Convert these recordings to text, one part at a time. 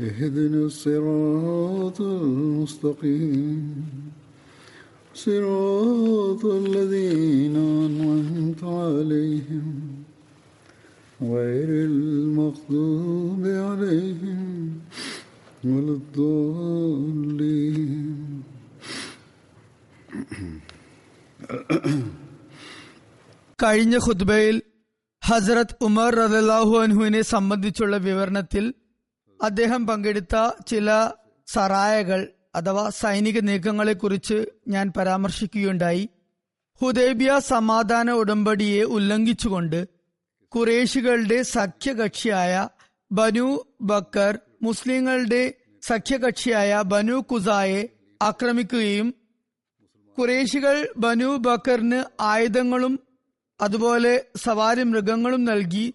اهدنا الصراط المستقيم صراط الذين أنعمت عليهم غير المغضوب عليهم ولا الضالين കഴിഞ്ഞ ഖുദ്ബയിൽ ഹസ്രത് ഉമർ റലാഹു അൻഹുവിനെ സംബന്ധിച്ചുള്ള വിവരണത്തിൽ അദ്ദേഹം പങ്കെടുത്ത ചില സറായകൾ അഥവാ സൈനിക നീക്കങ്ങളെക്കുറിച്ച് ഞാൻ പരാമർശിക്കുകയുണ്ടായി. ഹുദൈബിയ സമാധാന ഉടമ്പടിയെ ഉല്ലംഘിച്ചുകൊണ്ട് കുറേശികളുടെ സഖ്യകക്ഷിയായ ബനു ബക്കർ മുസ്ലിങ്ങളുടെ സഖ്യകക്ഷിയായ ബനു കുസായെ ആക്രമിക്കുകയും കുറേശികൾ ബനു ബക്കറിന് ആയുധങ്ങളും അതുപോലെ സവാരി മൃഗങ്ങളും നൽകി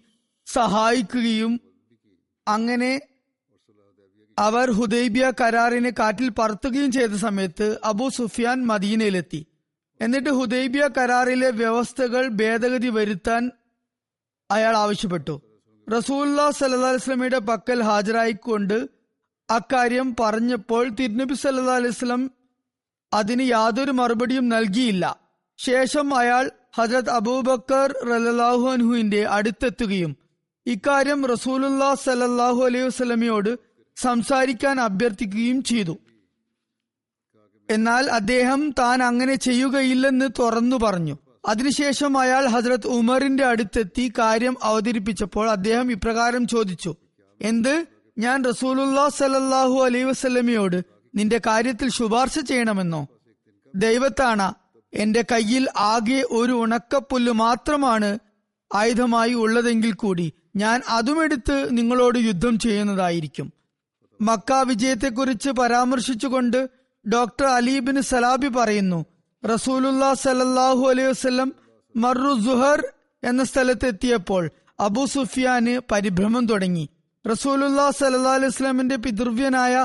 സഹായിക്കുകയും അങ്ങനെ അവർ ഹുദൈബിയ കരാറിനെ കാറ്റിൽ പറത്തുകയും ചെയ്ത സമയത്ത് അബു സുഫിയാൻ മദീനയിലെത്തി. എന്നിട്ട് ഹുദൈബിയ കരാറിലെ വ്യവസ്ഥകൾ ഭേദഗതി വരുത്താൻ അയാൾ ആവശ്യപ്പെട്ടു. റസൂല്ലാ സല്ലാ പക്കൽ ഹാജരായിക്കൊണ്ട് അക്കാര്യം പറഞ്ഞപ്പോൾ തിരുനബി സല്ലാ അലിസ്ലം അതിന് യാതൊരു മറുപടിയും നൽകിയില്ല. ശേഷം അയാൾ ഹജരത് അബൂബക്കർ റലാഹു അൻഹുവിന്റെ അടുത്തെത്തുകയും ഇക്കാര്യം റസൂലുല്ലാ സല്ലാഹു അലൈഹി വസ്ലമിയോട് സംസാരിക്കാൻ അഭ്യർത്ഥിക്കുകയും ചെയ്തു. എന്നാൽ അദ്ദേഹം താൻ അങ്ങനെ ചെയ്യുകയില്ലെന്ന് തുറന്നു പറഞ്ഞു. അതിനുശേഷം അയാൾ ഹസ്രത് ഉമറിന്റെ അടുത്തെത്തി കാര്യം അവതരിപ്പിച്ചപ്പോൾ അദ്ദേഹം ഇപ്രകാരം ചോദിച്ചു. എന്ത്? ഞാൻ റസൂലുല്ലാ സലല്ലാഹു അലൈ വസ്ലമിയോട് നിന്റെ കാര്യത്തിൽ ശുപാർശ ചെയ്യണമെന്നോ? ദൈവത്താണ് എന്റെ കയ്യിൽ ആകെ ഒരു ഉണക്കപ്പുല്ല് മാത്രമാണ് ആയുധമായി ഉള്ളതെങ്കിൽ കൂടി ഞാൻ അതുമെടുത്ത് നിങ്ങളോട് യുദ്ധം ചെയ്യുന്നതായിരിക്കും. മക്ക വിജയത്തെക്കുറിച്ച് പരാമർശിച്ചുകൊണ്ട് ഡോക്ടർ അലീബിൻ സലാബി പറയുന്നു റസൂലുല്ലാ സലല്ലാഹു അലൈഹി വസ്ലം മറു ജുഹർ എന്ന സ്ഥലത്തെത്തിയപ്പോൾ അബു സുഫിയാന് പരിഭ്രമം തുടങ്ങി. റസൂലുല്ലാ സലല്ലാ അലൈഹി വസ്ലാമിന്റെ പിതൃവ്യനായ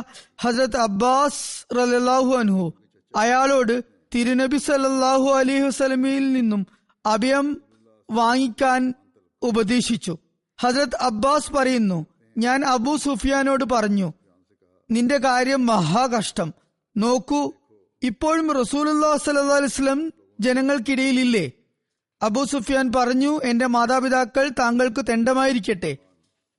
ഹസരത് അബ്ബാസ് റലാഹു അൻഹു അയാളോട് തിരുനബി സല്ലാഹു അലൈഹി വസ്ലമിയിൽ നിന്നും അഭയം വാങ്ങിക്കാൻ ഉപദേശിച്ചു. ഹസരത് അബ്ബാസ് പറയുന്നു ഞാൻ അബു സുഫിയാനോട് പറഞ്ഞു നിന്റെ കാര്യം മഹാകഷ്ടം നോക്കൂ ഇപ്പോഴും റസൂലുല്ലാ സല്ലാ ജനങ്ങൾക്കിടയിലില്ലേ? അബു സുഫിയാൻ പറഞ്ഞു എന്റെ മാതാപിതാക്കൾ താങ്കൾക്ക് തെണ്ടമായിരിക്കട്ടെ.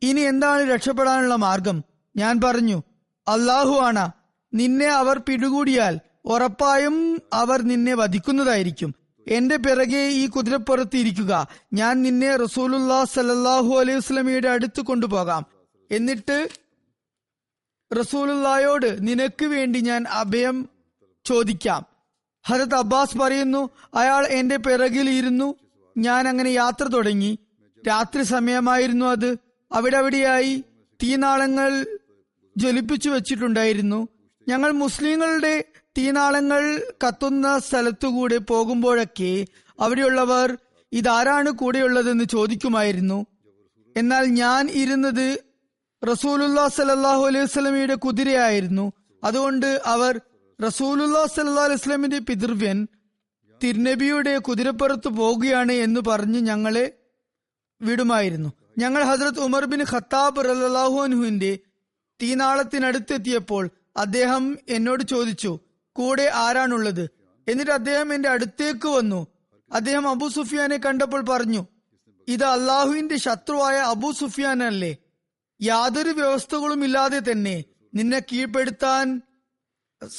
ഇനി എന്താണ് രക്ഷപ്പെടാനുള്ള മാർഗം? ഞാൻ പറഞ്ഞു അള്ളാഹു ആണ. നിന്നെ അവർ പിടികൂടിയാൽ ഉറപ്പായും അവർ നിന്നെ വധിക്കുന്നതായിരിക്കും. എന്റെ പിറകെ ഈ കുതിരപ്പുറത്ത് ഇരിക്കുക. ഞാൻ നിന്നെ റസൂലുല്ലാ സല്ലാഹു അലൈഹി വസ്ലമിയുടെ അടുത്ത് കൊണ്ടുപോകാം. എന്നിട്ട് റസൂലുല്ലായോട് നിനക്ക് വേണ്ടി ഞാൻ അഭയം ചോദിക്കാം. ഹരത് അബ്ബാസ് പറയുന്നു അയാൾ എന്റെ പിറകിൽ ഇരുന്നു ഞാൻ അങ്ങനെ യാത്ര തുടങ്ങി. രാത്രി സമയമായിരുന്നു അത്. അവിടെ അവിടെയായി തീനാളങ്ങൾ ജ്വലിപ്പിച്ചു വെച്ചിട്ടുണ്ടായിരുന്നു. ഞങ്ങൾ മുസ്ലിങ്ങളുടെ തീനാളങ്ങൾ കത്തുന്ന സ്ഥലത്തുകൂടെ പോകുമ്പോഴൊക്കെ അവിടെയുള്ളവർ ഇതാരാണ് കൂടെയുള്ളതെന്ന് ചോദിക്കുമായിരുന്നു. എന്നാൽ ഞാൻ ഇരുന്നത് റസൂലുല്ലാ സലാഹു അലൈഹി വസ്ലമിയുടെ കുതിരയായിരുന്നു. അതുകൊണ്ട് അവർ റസൂലുല്ലാ സല്ലാ അലൈഹി വസ്ലമിന്റെ പിതൃവ്യൻ തിരുനബിയുടെ കുതിരപ്പുറത്ത് പോകുകയാണ് എന്ന് പറഞ്ഞ് ഞങ്ങളെ വിടുമായിരുന്നു. ഞങ്ങൾ ഹസ്രത് ഉമർ ബിൻ ഖത്താബ് റലാഹു അനുഹുവിന്റെ തീനാളത്തിനടുത്തെത്തിയപ്പോൾ അദ്ദേഹം എന്നോട് ചോദിച്ചു കൂടെ ആരാണുള്ളത്? എന്നിട്ട് അദ്ദേഹം എന്റെ അടുത്തേക്ക് വന്നു. അദ്ദേഹം അബു സുഫിയാനെ കണ്ടപ്പോൾ പറഞ്ഞു ഇത് അള്ളാഹുവിന്റെ ശത്രുവായ അബു സുഫിയാൻ അല്ലേ യാതൊരു വ്യവസ്ഥകളും ഇല്ലാതെ തന്നെ നിന്നെ കീഴ്പ്പെടുത്താൻ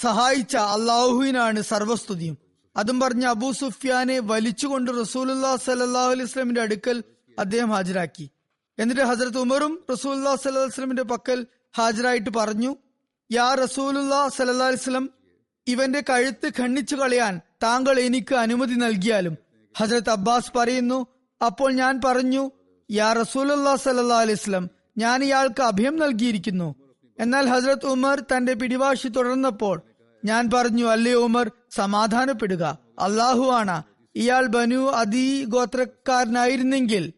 സഹായിച്ച അള്ളാഹുവിനാണ് സർവസ്തുതിയും. അതും പറഞ്ഞ് അബൂ സുഫിയാനെ വലിച്ചുകൊണ്ട് റസൂലുല്ലാ സലല്ലാഹു അലൈഹി സ്വലമിന്റെ അടുക്കൽ അദ്ദേഹം ഹാജരാക്കി. എന്നിട്ട് ഹസരത്ത് ഉമറും റസൂല്ലാ സല്ലല്ലാഹു അലൈഹി വസല്ലമിന്റെ പക്കൽ ഹാജരായിട്ട് പറഞ്ഞു യാ റസൂലുല്ലാ അലൈഹി വസല്ലം ഇവന്റെ കഴുത്ത് ഖണ്ണിച്ചു കളയാൻ താങ്കൾ എനിക്ക് അനുമതി നൽകിയാലും ഹസരത്ത് അബ്ബാസ് പറയുന്നു അപ്പോൾ ഞാൻ പറഞ്ഞു യാ റസൂലുല്ലാ സല്ലല്ലാഹു അലൈഹി വസല്ലം ഞാൻ ഇയാൾക്ക് അഭയം നൽകിയിരിക്കുന്നു. എന്നാൽ ഹസ്രത് ഉമർ തന്റെ പിടിവാശി തുടർന്നപ്പോൾ ഞാൻ പറഞ്ഞു അല്ലേ ഉമർ സമാധാനപ്പെടുക. അള്ളാഹു ആണ്. ഇയാൾ ബനു അദി ഗോത്രക്കാരനായിരുന്നെങ്കിൽ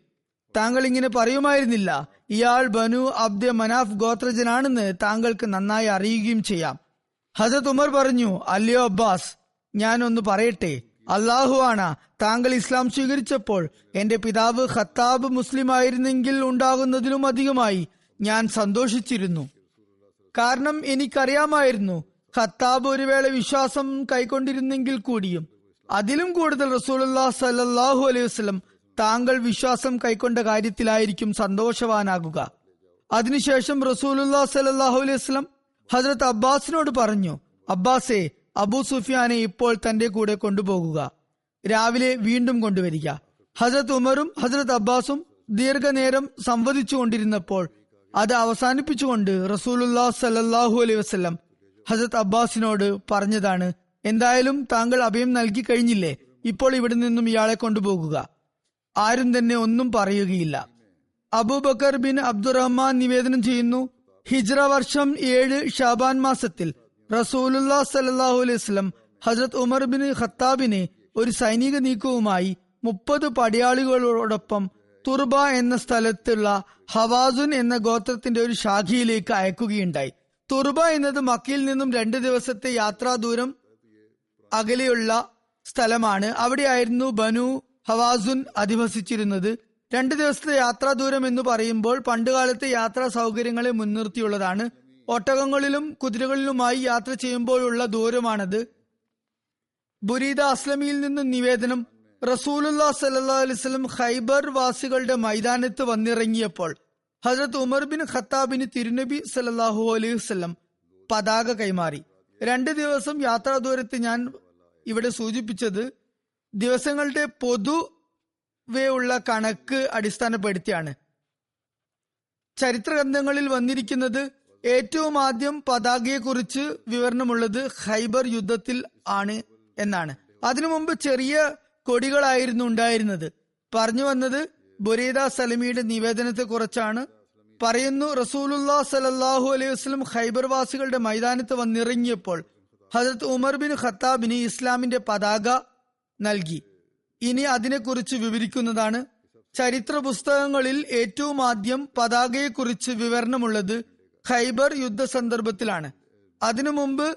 താങ്കൾ ഇങ്ങനെ പറയുമായിരുന്നില്ല. ഇയാൾ ബനു അബ്ദ മനാഫ് ഗോത്രജനാണെന്ന് താങ്കൾക്ക് നന്നായി അറിയുകയും ചെയ്യാം. ഹസത് ഉമർ പറഞ്ഞു അല്ലയോ അബ്ബാസ് ഞാൻ ഒന്ന് പറയട്ടെ. അള്ളാഹു ആണ് താങ്കൾ ഇസ്ലാം സ്വീകരിച്ചപ്പോൾ എന്റെ പിതാവ് ഖത്താബ് മുസ്ലിം ആയിരുന്നെങ്കിൽ ഉണ്ടാകുന്നതിലും അധികമായി ഞാൻ സന്തോഷിച്ചിരുന്നു. കാരണം എനിക്കറിയാമായിരുന്നു ഖത്താബ് ഒരു വേള വിശ്വാസം കൈക്കൊണ്ടിരുന്നെങ്കിൽ കൂടിയും അതിലും കൂടുതൽ റസൂലുല്ലാ സല്ലാഹു അലൈഹി വസ്ലം താങ്കൾ വിശ്വാസം കൈക്കൊണ്ട കാര്യത്തിലായിരിക്കും സന്തോഷവാനാകുക. അതിനുശേഷം റസൂലുല്ലാ സല്ലാഹു അലൈഹി വസ്ലം ഹജ്രത് അബ്ബാസിനോട് പറഞ്ഞു അബ്ബാസെ അബൂ സുഫിയാനെ ഇപ്പോൾ തന്റെ കൂടെ കൊണ്ടുപോകുക. രാവിലെ വീണ്ടും കൊണ്ടുവരിക. ഹസരത് ഉമറും ഹസരത് അബ്ബാസും ദീർഘനേരം സംവദിച്ചു കൊണ്ടിരുന്നപ്പോൾ അത് അവസാനിപ്പിച്ചുകൊണ്ട് റസൂലുല്ലാ സല്ലാഹു അലൈ വസ്ലം ഹസരത് അബ്ബാസിനോട് പറഞ്ഞതാണ് എന്തായാലും താങ്കൾ അഭയം നൽകി കഴിഞ്ഞില്ലേ? ഇപ്പോൾ ഇവിടെ നിന്നും ഇയാളെ കൊണ്ടുപോകുക. ആരും തന്നെ ഒന്നും പറയുകയില്ല. അബൂബക്കർ ബിൻ അബ്ദുറഹ്മാൻ നിവേദനം ചെയ്യുന്നു ഹിജ്റ വർഷം ഏഴ് ഷാബാൻ മാസത്തിൽ റസൂലുല്ലാ സലാഹു അലൈഹി വസ്ലം ഹസരത് ഉമർ ബിൻ ഖത്താബിനെ ഒരു സൈനിക നീക്കവുമായി മുപ്പത് പടയാളികളോടൊപ്പം തുർബ എന്ന സ്ഥലത്തുള്ള ഹവാസുൻ എന്ന ഗോത്രത്തിന്റെ ഒരു ശാഖയിലേക്ക് അയക്കുകയുണ്ടായി. തുർബ എന്നത് മക്കയിൽ നിന്നും രണ്ട് ദിവസത്തെ യാത്രാ ദൂരം അകലെയുള്ള സ്ഥലമാണ്. അവിടെയായിരുന്നു ബനു ഹവാസുൻ അധിവസിച്ചിരുന്നത്. രണ്ട് ദിവസത്തെ യാത്രാ ദൂരം എന്ന് പറയുമ്പോൾ പണ്ടുകാലത്തെ യാത്രാ സൗകര്യങ്ങളെ മുൻനിർത്തിയുള്ളതാണ്. ഒട്ടകങ്ങളിലും കുതിരകളിലുമായി യാത്ര ചെയ്യുമ്പോഴുള്ള ദൂരമാണത്. ബുരീദ അസ്ലമിയിൽ നിന്ന് നിവേദനം റസൂലുല്ലാ സല്ലാ അലൈവലം ഖൈബർ വാസികളുടെ മൈതാനത്ത് വന്നിറങ്ങിയപ്പോൾ ഹജരത് ഉമർ ബിൻ ഖത്താബിന് തിരുനബി സല്ലാഹു അലൈഹി വസ്ലം പതാക കൈമാറി. രണ്ട് ദിവസം യാത്രാ ദൂരത്ത് ഞാൻ ഇവിടെ സൂചിപ്പിച്ചത് ദിവസങ്ങളുടെ പൊതുവേ ഉള്ള കണക്ക് അടിസ്ഥാനപ്പെടുത്തിയാണ്. ചരിത്ര ഗ്രന്ഥങ്ങളിൽ വന്നിരിക്കുന്നത് ഏറ്റവും ആദ്യം പതാകയെക്കുറിച്ച് വിവരണമുള്ളത് ഹൈബർ യുദ്ധത്തിൽ ആണ് എന്നാണ്. അതിനു മുമ്പ് ചെറിയ കൊടികളായിരുന്നു ഉണ്ടായിരുന്നത്. പറഞ്ഞു വന്നത് ബുരീദ സലമിയുടെ നിവേദനത്തെ കുറിച്ചാണ്. പറയുന്നു റസൂലുല്ലാ സലല്ലാഹു അലൈഹി വസ്ലം ഹൈബർ വാസികളുടെ മൈതാനത്ത് വന്നിറങ്ങിയപ്പോൾ ഹജരത് ഉമർ ബിൻ ഖത്താബിന് ഇസ്ലാമിന്റെ പതാക നൽകി. ഇനി അതിനെക്കുറിച്ച് വിവരിക്കുന്നതാണ്. ചരിത്ര പുസ്തകങ്ങളിൽ ഏറ്റവും ആദ്യം പതാകയെക്കുറിച്ച് വിവരണമുള്ളത് ഖൈബർ യുദ്ധ സന്ദർഭത്തിലാണ്. അതിനു മുമ്പ്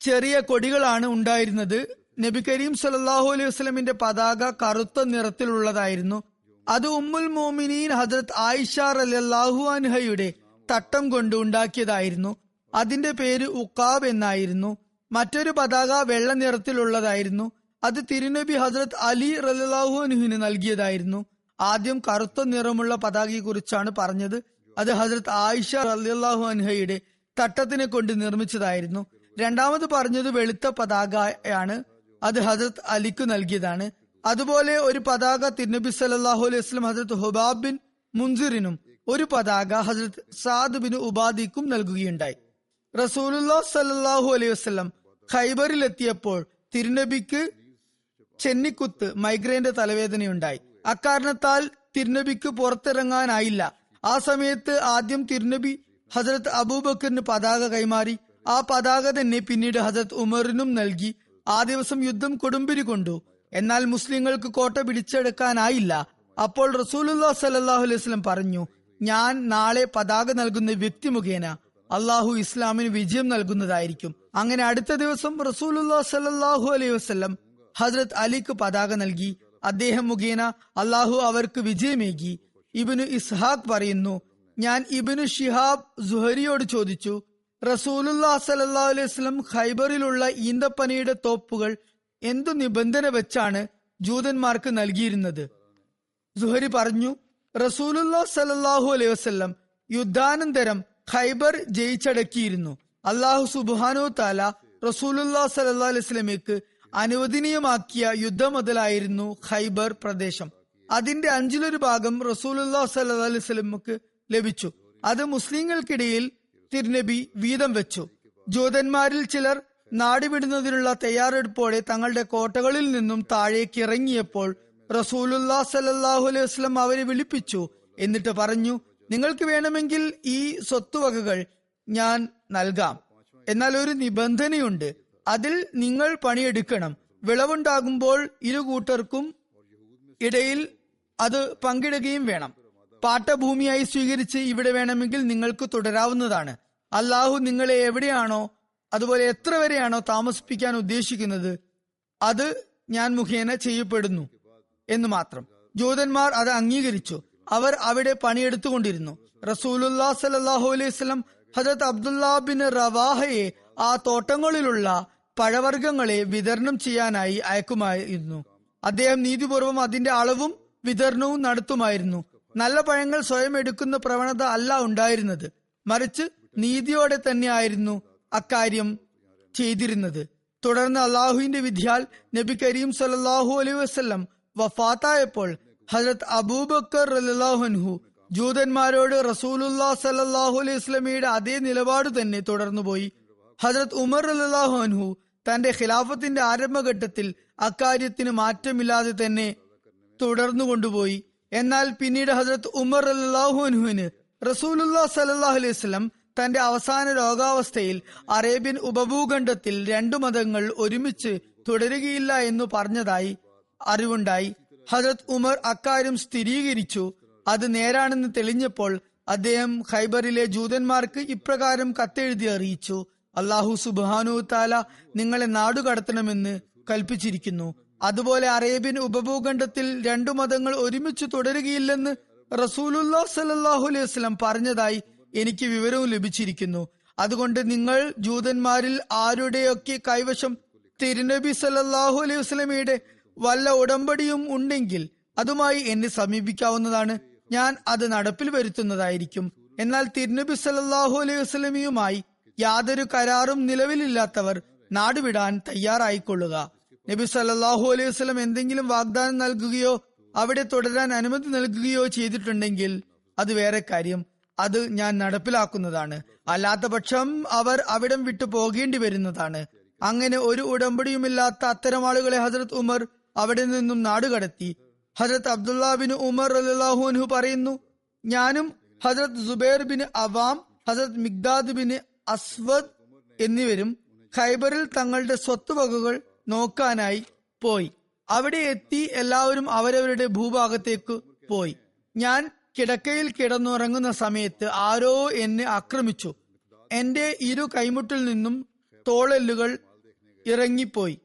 ചെറിയ കൊടികളാണ് ഉണ്ടായിരുന്നത്. നബി കരീം സല്ലാഹു അലൈഹി വസ്ലമിന്റെ പതാക കറുത്ത നിറത്തിലുള്ളതായിരുന്നു. അത് ഉമ്മുൽ മോമിനീൻ ഹജ്രത് ആയിഷ അലാഹു അൻഹയുടെ തട്ടം കൊണ്ട് ഉണ്ടാക്കിയതായിരുന്നു. അതിന്റെ പേര് ഉക്കാബ് എന്നായിരുന്നു. മറ്റൊരു പതാക വെള്ള നിറത്തിലുള്ളതായിരുന്നു. അത് തിരുനബി ഹജരത് അലി റലാഹു അനുഹിന് നൽകിയതായിരുന്നു. ആദ്യം കറുത്ത നിറമുള്ള പതാകയെ കുറിച്ചാണ് പറഞ്ഞത്. അത് ഹസ്രത്ത് ആയിഷ റലാഹു അൻഹയുടെ തട്ടത്തിനെ കൊണ്ട് നിർമ്മിച്ചതായിരുന്നു. രണ്ടാമത് പറഞ്ഞത് വെളുത്ത പതാകയാണ്. അത് ഹസരത് അലിക്കു നൽകിയതാണ്. അതുപോലെ ഒരു പതാക തിരുനബി സല്ലാഹു അലൈഹി വസ്ലം ഹസരത്ത് ഹുബാബ് ബിൻ മുൻസിറിനും ഒരു പതാക ഹസരത്ത് സാദ് ബിൻ ഉബാദിക്കും നൽകുകയുണ്ടായി. റസൂലുല്ലാ സല്ലാഹു അലൈഹി വസ്ലം ഖൈബറിൽ എത്തിയപ്പോൾ തിരുനബിക്ക് ചെന്നിക്കുത്ത് മൈഗ്രൈന്റെ തലവേദനയുണ്ടായി. അക്കാരണത്താൽ തിരുനബിക്ക് പുറത്തിറങ്ങാനായില്ല. ആ സമയത്ത് ആദ്യം തിരുനബി ഹസരത്ത് അബൂബക്കറിന് പതാക കൈമാറി. ആ പതാക തന്നെ പിന്നീട് ഹസരത് ഉമറിനും നൽകി. ആ ദിവസം യുദ്ധം കൊടുമ്പിരി കൊണ്ടു. എന്നാൽ മുസ്ലിങ്ങൾക്ക് കോട്ട പിടിച്ചെടുക്കാനായില്ല. അപ്പോൾ റസൂലുല്ലാ സല്ലാഹു അലൈഹി പറഞ്ഞു ഞാൻ നാളെ പതാക നൽകുന്ന വ്യക്തി മുഖേന അള്ളാഹു ഇസ്ലാമിന് വിജയം നൽകുന്നതായിരിക്കും. അങ്ങനെ അടുത്ത ദിവസം റസൂലുല്ലാ സല്ലാഹു അലൈഹി വസ്ലം ഹസ്രത് അലിക്ക് പതാക നൽകി. അദ്ദേഹം മുഖേന അള്ളാഹു അവർക്ക് വിജയമേകി. ഇബിനു ഇസ്ഹാഖ് പറയുന്നു ഞാൻ ഇബിനു ഷിഹാബ് സുഹരിയോട് ചോദിച്ചു റസൂലുല്ലാ സല്ലാ അലൈഹി ഖൈബറിലുള്ള ഈന്തപ്പനയുടെ തോപ്പുകൾ എന്തു നിബന്ധന വെച്ചാണ് ജൂതന്മാർക്ക് നൽകിയിരുന്നത്? സുഹരി പറഞ്ഞു റസൂലുല്ലാ സലല്ലാഹു അലൈഹി വസ്ലം യുദ്ധാനന്തരം ഖൈബർ ജയിച്ചടക്കിയിരുന്നു. അള്ളാഹു സുബാനോ താല റസൂലുല്ലാ സലഹ് അലൈസ്ലമയ്ക്ക് അനുവദനീയമാക്കിയ യുദ്ധം മുതലായിരുന്നു ഖൈബർ പ്രദേശം. അതിന്റെ അഞ്ചിലൊരു ഭാഗം റസൂലുല്ലാ സലഹ് അലൈസ്ലമക്ക് ലഭിച്ചു. അത് മുസ്ലിങ്ങൾക്കിടയിൽ തിരുനബി വീതം വെച്ചു. ജൂതന്മാരിൽ ചിലർ നാടിവിടുന്നതിനുള്ള തയ്യാറെടുപ്പോടെ തങ്ങളുടെ കോട്ടകളിൽ നിന്നും താഴേക്ക് ഇറങ്ങിയപ്പോൾ റസൂലുല്ലാ സല്ലാഹു അലൈഹി വസ്ലം അവരെ വിളിപ്പിച്ചു. എന്നിട്ട് പറഞ്ഞു നിങ്ങൾക്ക് വേണമെങ്കിൽ ഈ സ്വത്തുവകകൾ ഞാൻ നൽകാം. എന്നാൽ ഒരു നിബന്ധനയുണ്ട്. അതിൽ നിങ്ങൾ പണിയെടുക്കണം. വിളവുണ്ടാകുമ്പോൾ ഇരു കൂട്ടർക്കും ഇടയിൽ അത് പങ്കിടുകയും വേണം. പാട്ടഭൂമിയായി സ്വീകരിച്ച് ഇവിടെ വേണമെങ്കിൽ നിങ്ങൾക്ക് തുടരാവുന്നതാണ്. അല്ലാഹു നിങ്ങളെ എവിടെയാണോ അതുപോലെ എത്ര വരെയാണോ താമസിപ്പിക്കാൻ ഉദ്ദേശിക്കുന്നത് അത് ഞാൻ മുഖേന ചെയ്യപ്പെടുന്നു എന്ന് മാത്രം. ജൂതന്മാർ അത് അംഗീകരിച്ചു. അവർ അവിടെ പണിയെടുത്തുകൊണ്ടിരുന്നു. റസൂലുല്ലാ സലാഹു അലൈഹി സ്വലം ഹജത് അബ്ദുല്ലാ ബിൻ റവാഹയെ ആ തോട്ടങ്ങളിലുള്ള പഴവർഗങ്ങളെ വിതരണം ചെയ്യാനായി അയക്കുമായിരുന്നു. അദ്ദേഹം നീതിപൂർവം അതിന്റെ അളവും വിതരണവും നടത്തുമായിരുന്നു. നല്ല പഴങ്ങൾ സ്വയം എടുക്കുന്ന പ്രവണത അല്ല ഉണ്ടായിരുന്നത്. മറിച്ച് നീതിയോടെ തന്നെയായിരുന്നു അക്കാര്യം ചെയ്തിരുന്നത്. തുടർന്ന് അള്ളാഹുവിന്റെ വിധിയാൽ നബി കരീം സല്ലാഹു അലൈ വസ്ലം വഫാത്തായപ്പോൾ ഹജരത് അബൂബക്കർ അൻഹു ജൂതന്മാരോട് റസൂലുല്ലാ സല്ലാഹു അലൈഹി വസ്ലമിയുടെ അതേ നിലപാട് തന്നെ തുടർന്നുപോയി. ഹജരത് ഉമർ അല്ലാഹു അൻഹു തന്റെ ഖിലാഫത്തിന്റെ ആരംഭഘട്ടത്തിൽ അക്കാര്യത്തിന് മാറ്റമില്ലാതെ തന്നെ തുടർന്നു കൊണ്ടുപോയി. എന്നാൽ പിന്നീട് ഹസരത് ഉമർ അല്ലാഹു അൻഹുവിന് റസൂലുല്ലാ സല്ലാഹു അലൈഹി വസ്ലം തന്റെ അവസാന രോഗാവസ്ഥയിൽ അറേബ്യൻ ഉപഭൂഖണ്ഡത്തിൽ രണ്ടു മതങ്ങൾ ഒരുമിച്ച് തുടരുകയില്ല എന്ന് പറഞ്ഞതായി അറിവുണ്ടായി. ഹജത് ഉമർ അക്കാര്യം സ്ഥിരീകരിച്ചു. അത് നേരാണെന്ന് തെളിഞ്ഞപ്പോൾ അദ്ദേഹം ഖൈബറിലെ ജൂതന്മാർക്ക് ഇപ്രകാരം കത്തെഴുതി അറിയിച്ചു. അള്ളാഹു സുബാനു താല നിങ്ങളെ നാടുകടത്തണമെന്ന് കൽപ്പിച്ചിരിക്കുന്നു. അതുപോലെ അറേബ്യൻ ഉപഭൂഖണ്ഡത്തിൽ രണ്ടു മതങ്ങൾ ഒരുമിച്ച് തുടരുകയില്ലെന്ന് റസൂലുല്ലാ സലാഹു അലൈഹി വസ്ലം പറഞ്ഞതായി എനിക്ക് വിവരവും ലഭിച്ചിരിക്കുന്നു. അതുകൊണ്ട് നിങ്ങൾ ജൂതന്മാരിൽ ആരുടെയൊക്കെ കൈവശം തിരുനബി സല്ലാഹു അലൈഹി വസ്ലമിയുടെ വല്ല ഉടമ്പടിയും ഉണ്ടെങ്കിൽ അതുമായി എന്നെ സമീപിക്കാവുന്നതാണ്. ഞാൻ അത് നടപ്പിൽ വരുത്തുന്നതായിരിക്കും. എന്നാൽ തിരുനബി സല്ലാഹു അലൈഹി വസ്ലമിയുമായി യാതൊരു കരാറും നിലവിലില്ലാത്തവർ നാടുവിടാൻ തയ്യാറായിക്കൊള്ളുക. നബി സല്ലാഹു അലൈഹി വസ്ലം എന്തെങ്കിലും വാഗ്ദാനം നൽകുകയോ അവിടെ തുടരാൻ അനുമതി നൽകുകയോ ചെയ്തിട്ടുണ്ടെങ്കിൽ അത് വേറെ കാര്യം. അത് ഞാൻ നടപ്പിലാക്കുന്നതാണ്. അല്ലാത്ത പക്ഷം അവർ അവിടം വിട്ടു പോകേണ്ടി വരുന്നതാണ്. അങ്ങനെ ഒരു ഉടമ്പടിയുമില്ലാത്ത അത്തരം ആളുകളെ ഹസരത് ഉമർ അവിടെ നിന്നും നാടുകടത്തി ഹസരത് അബ്ദുല്ലാ ബിൻ ഉമർ അല്ലാഹുഅൻഹു പറയുന്നു ഞാനും ഹസരത് സുബൈർ ബിൻ അവാം ഹസരത് മിഗ്ദാദ് ബിൻ അസ്വദ് എന്നിവരും ഖൈബറിൽ തങ്ങളുടെ സ്വത്തുവകകൾ നോക്കാനായി പോയി. അവിടെ എത്തി എല്ലാവരും അവരവരുടെ ഭൂഭാഗത്തേക്ക് പോയി. ഞാൻ കിടക്കയിൽ കിടന്നുറങ്ങുന്ന സമയത്ത് ആരോ എന്നെ ആക്രമിച്ചു. എന്റെ ഇരു കൈമുട്ടിൽ നിന്നും തോളല്ലുകൾ ഇറങ്ങിപ്പോയി.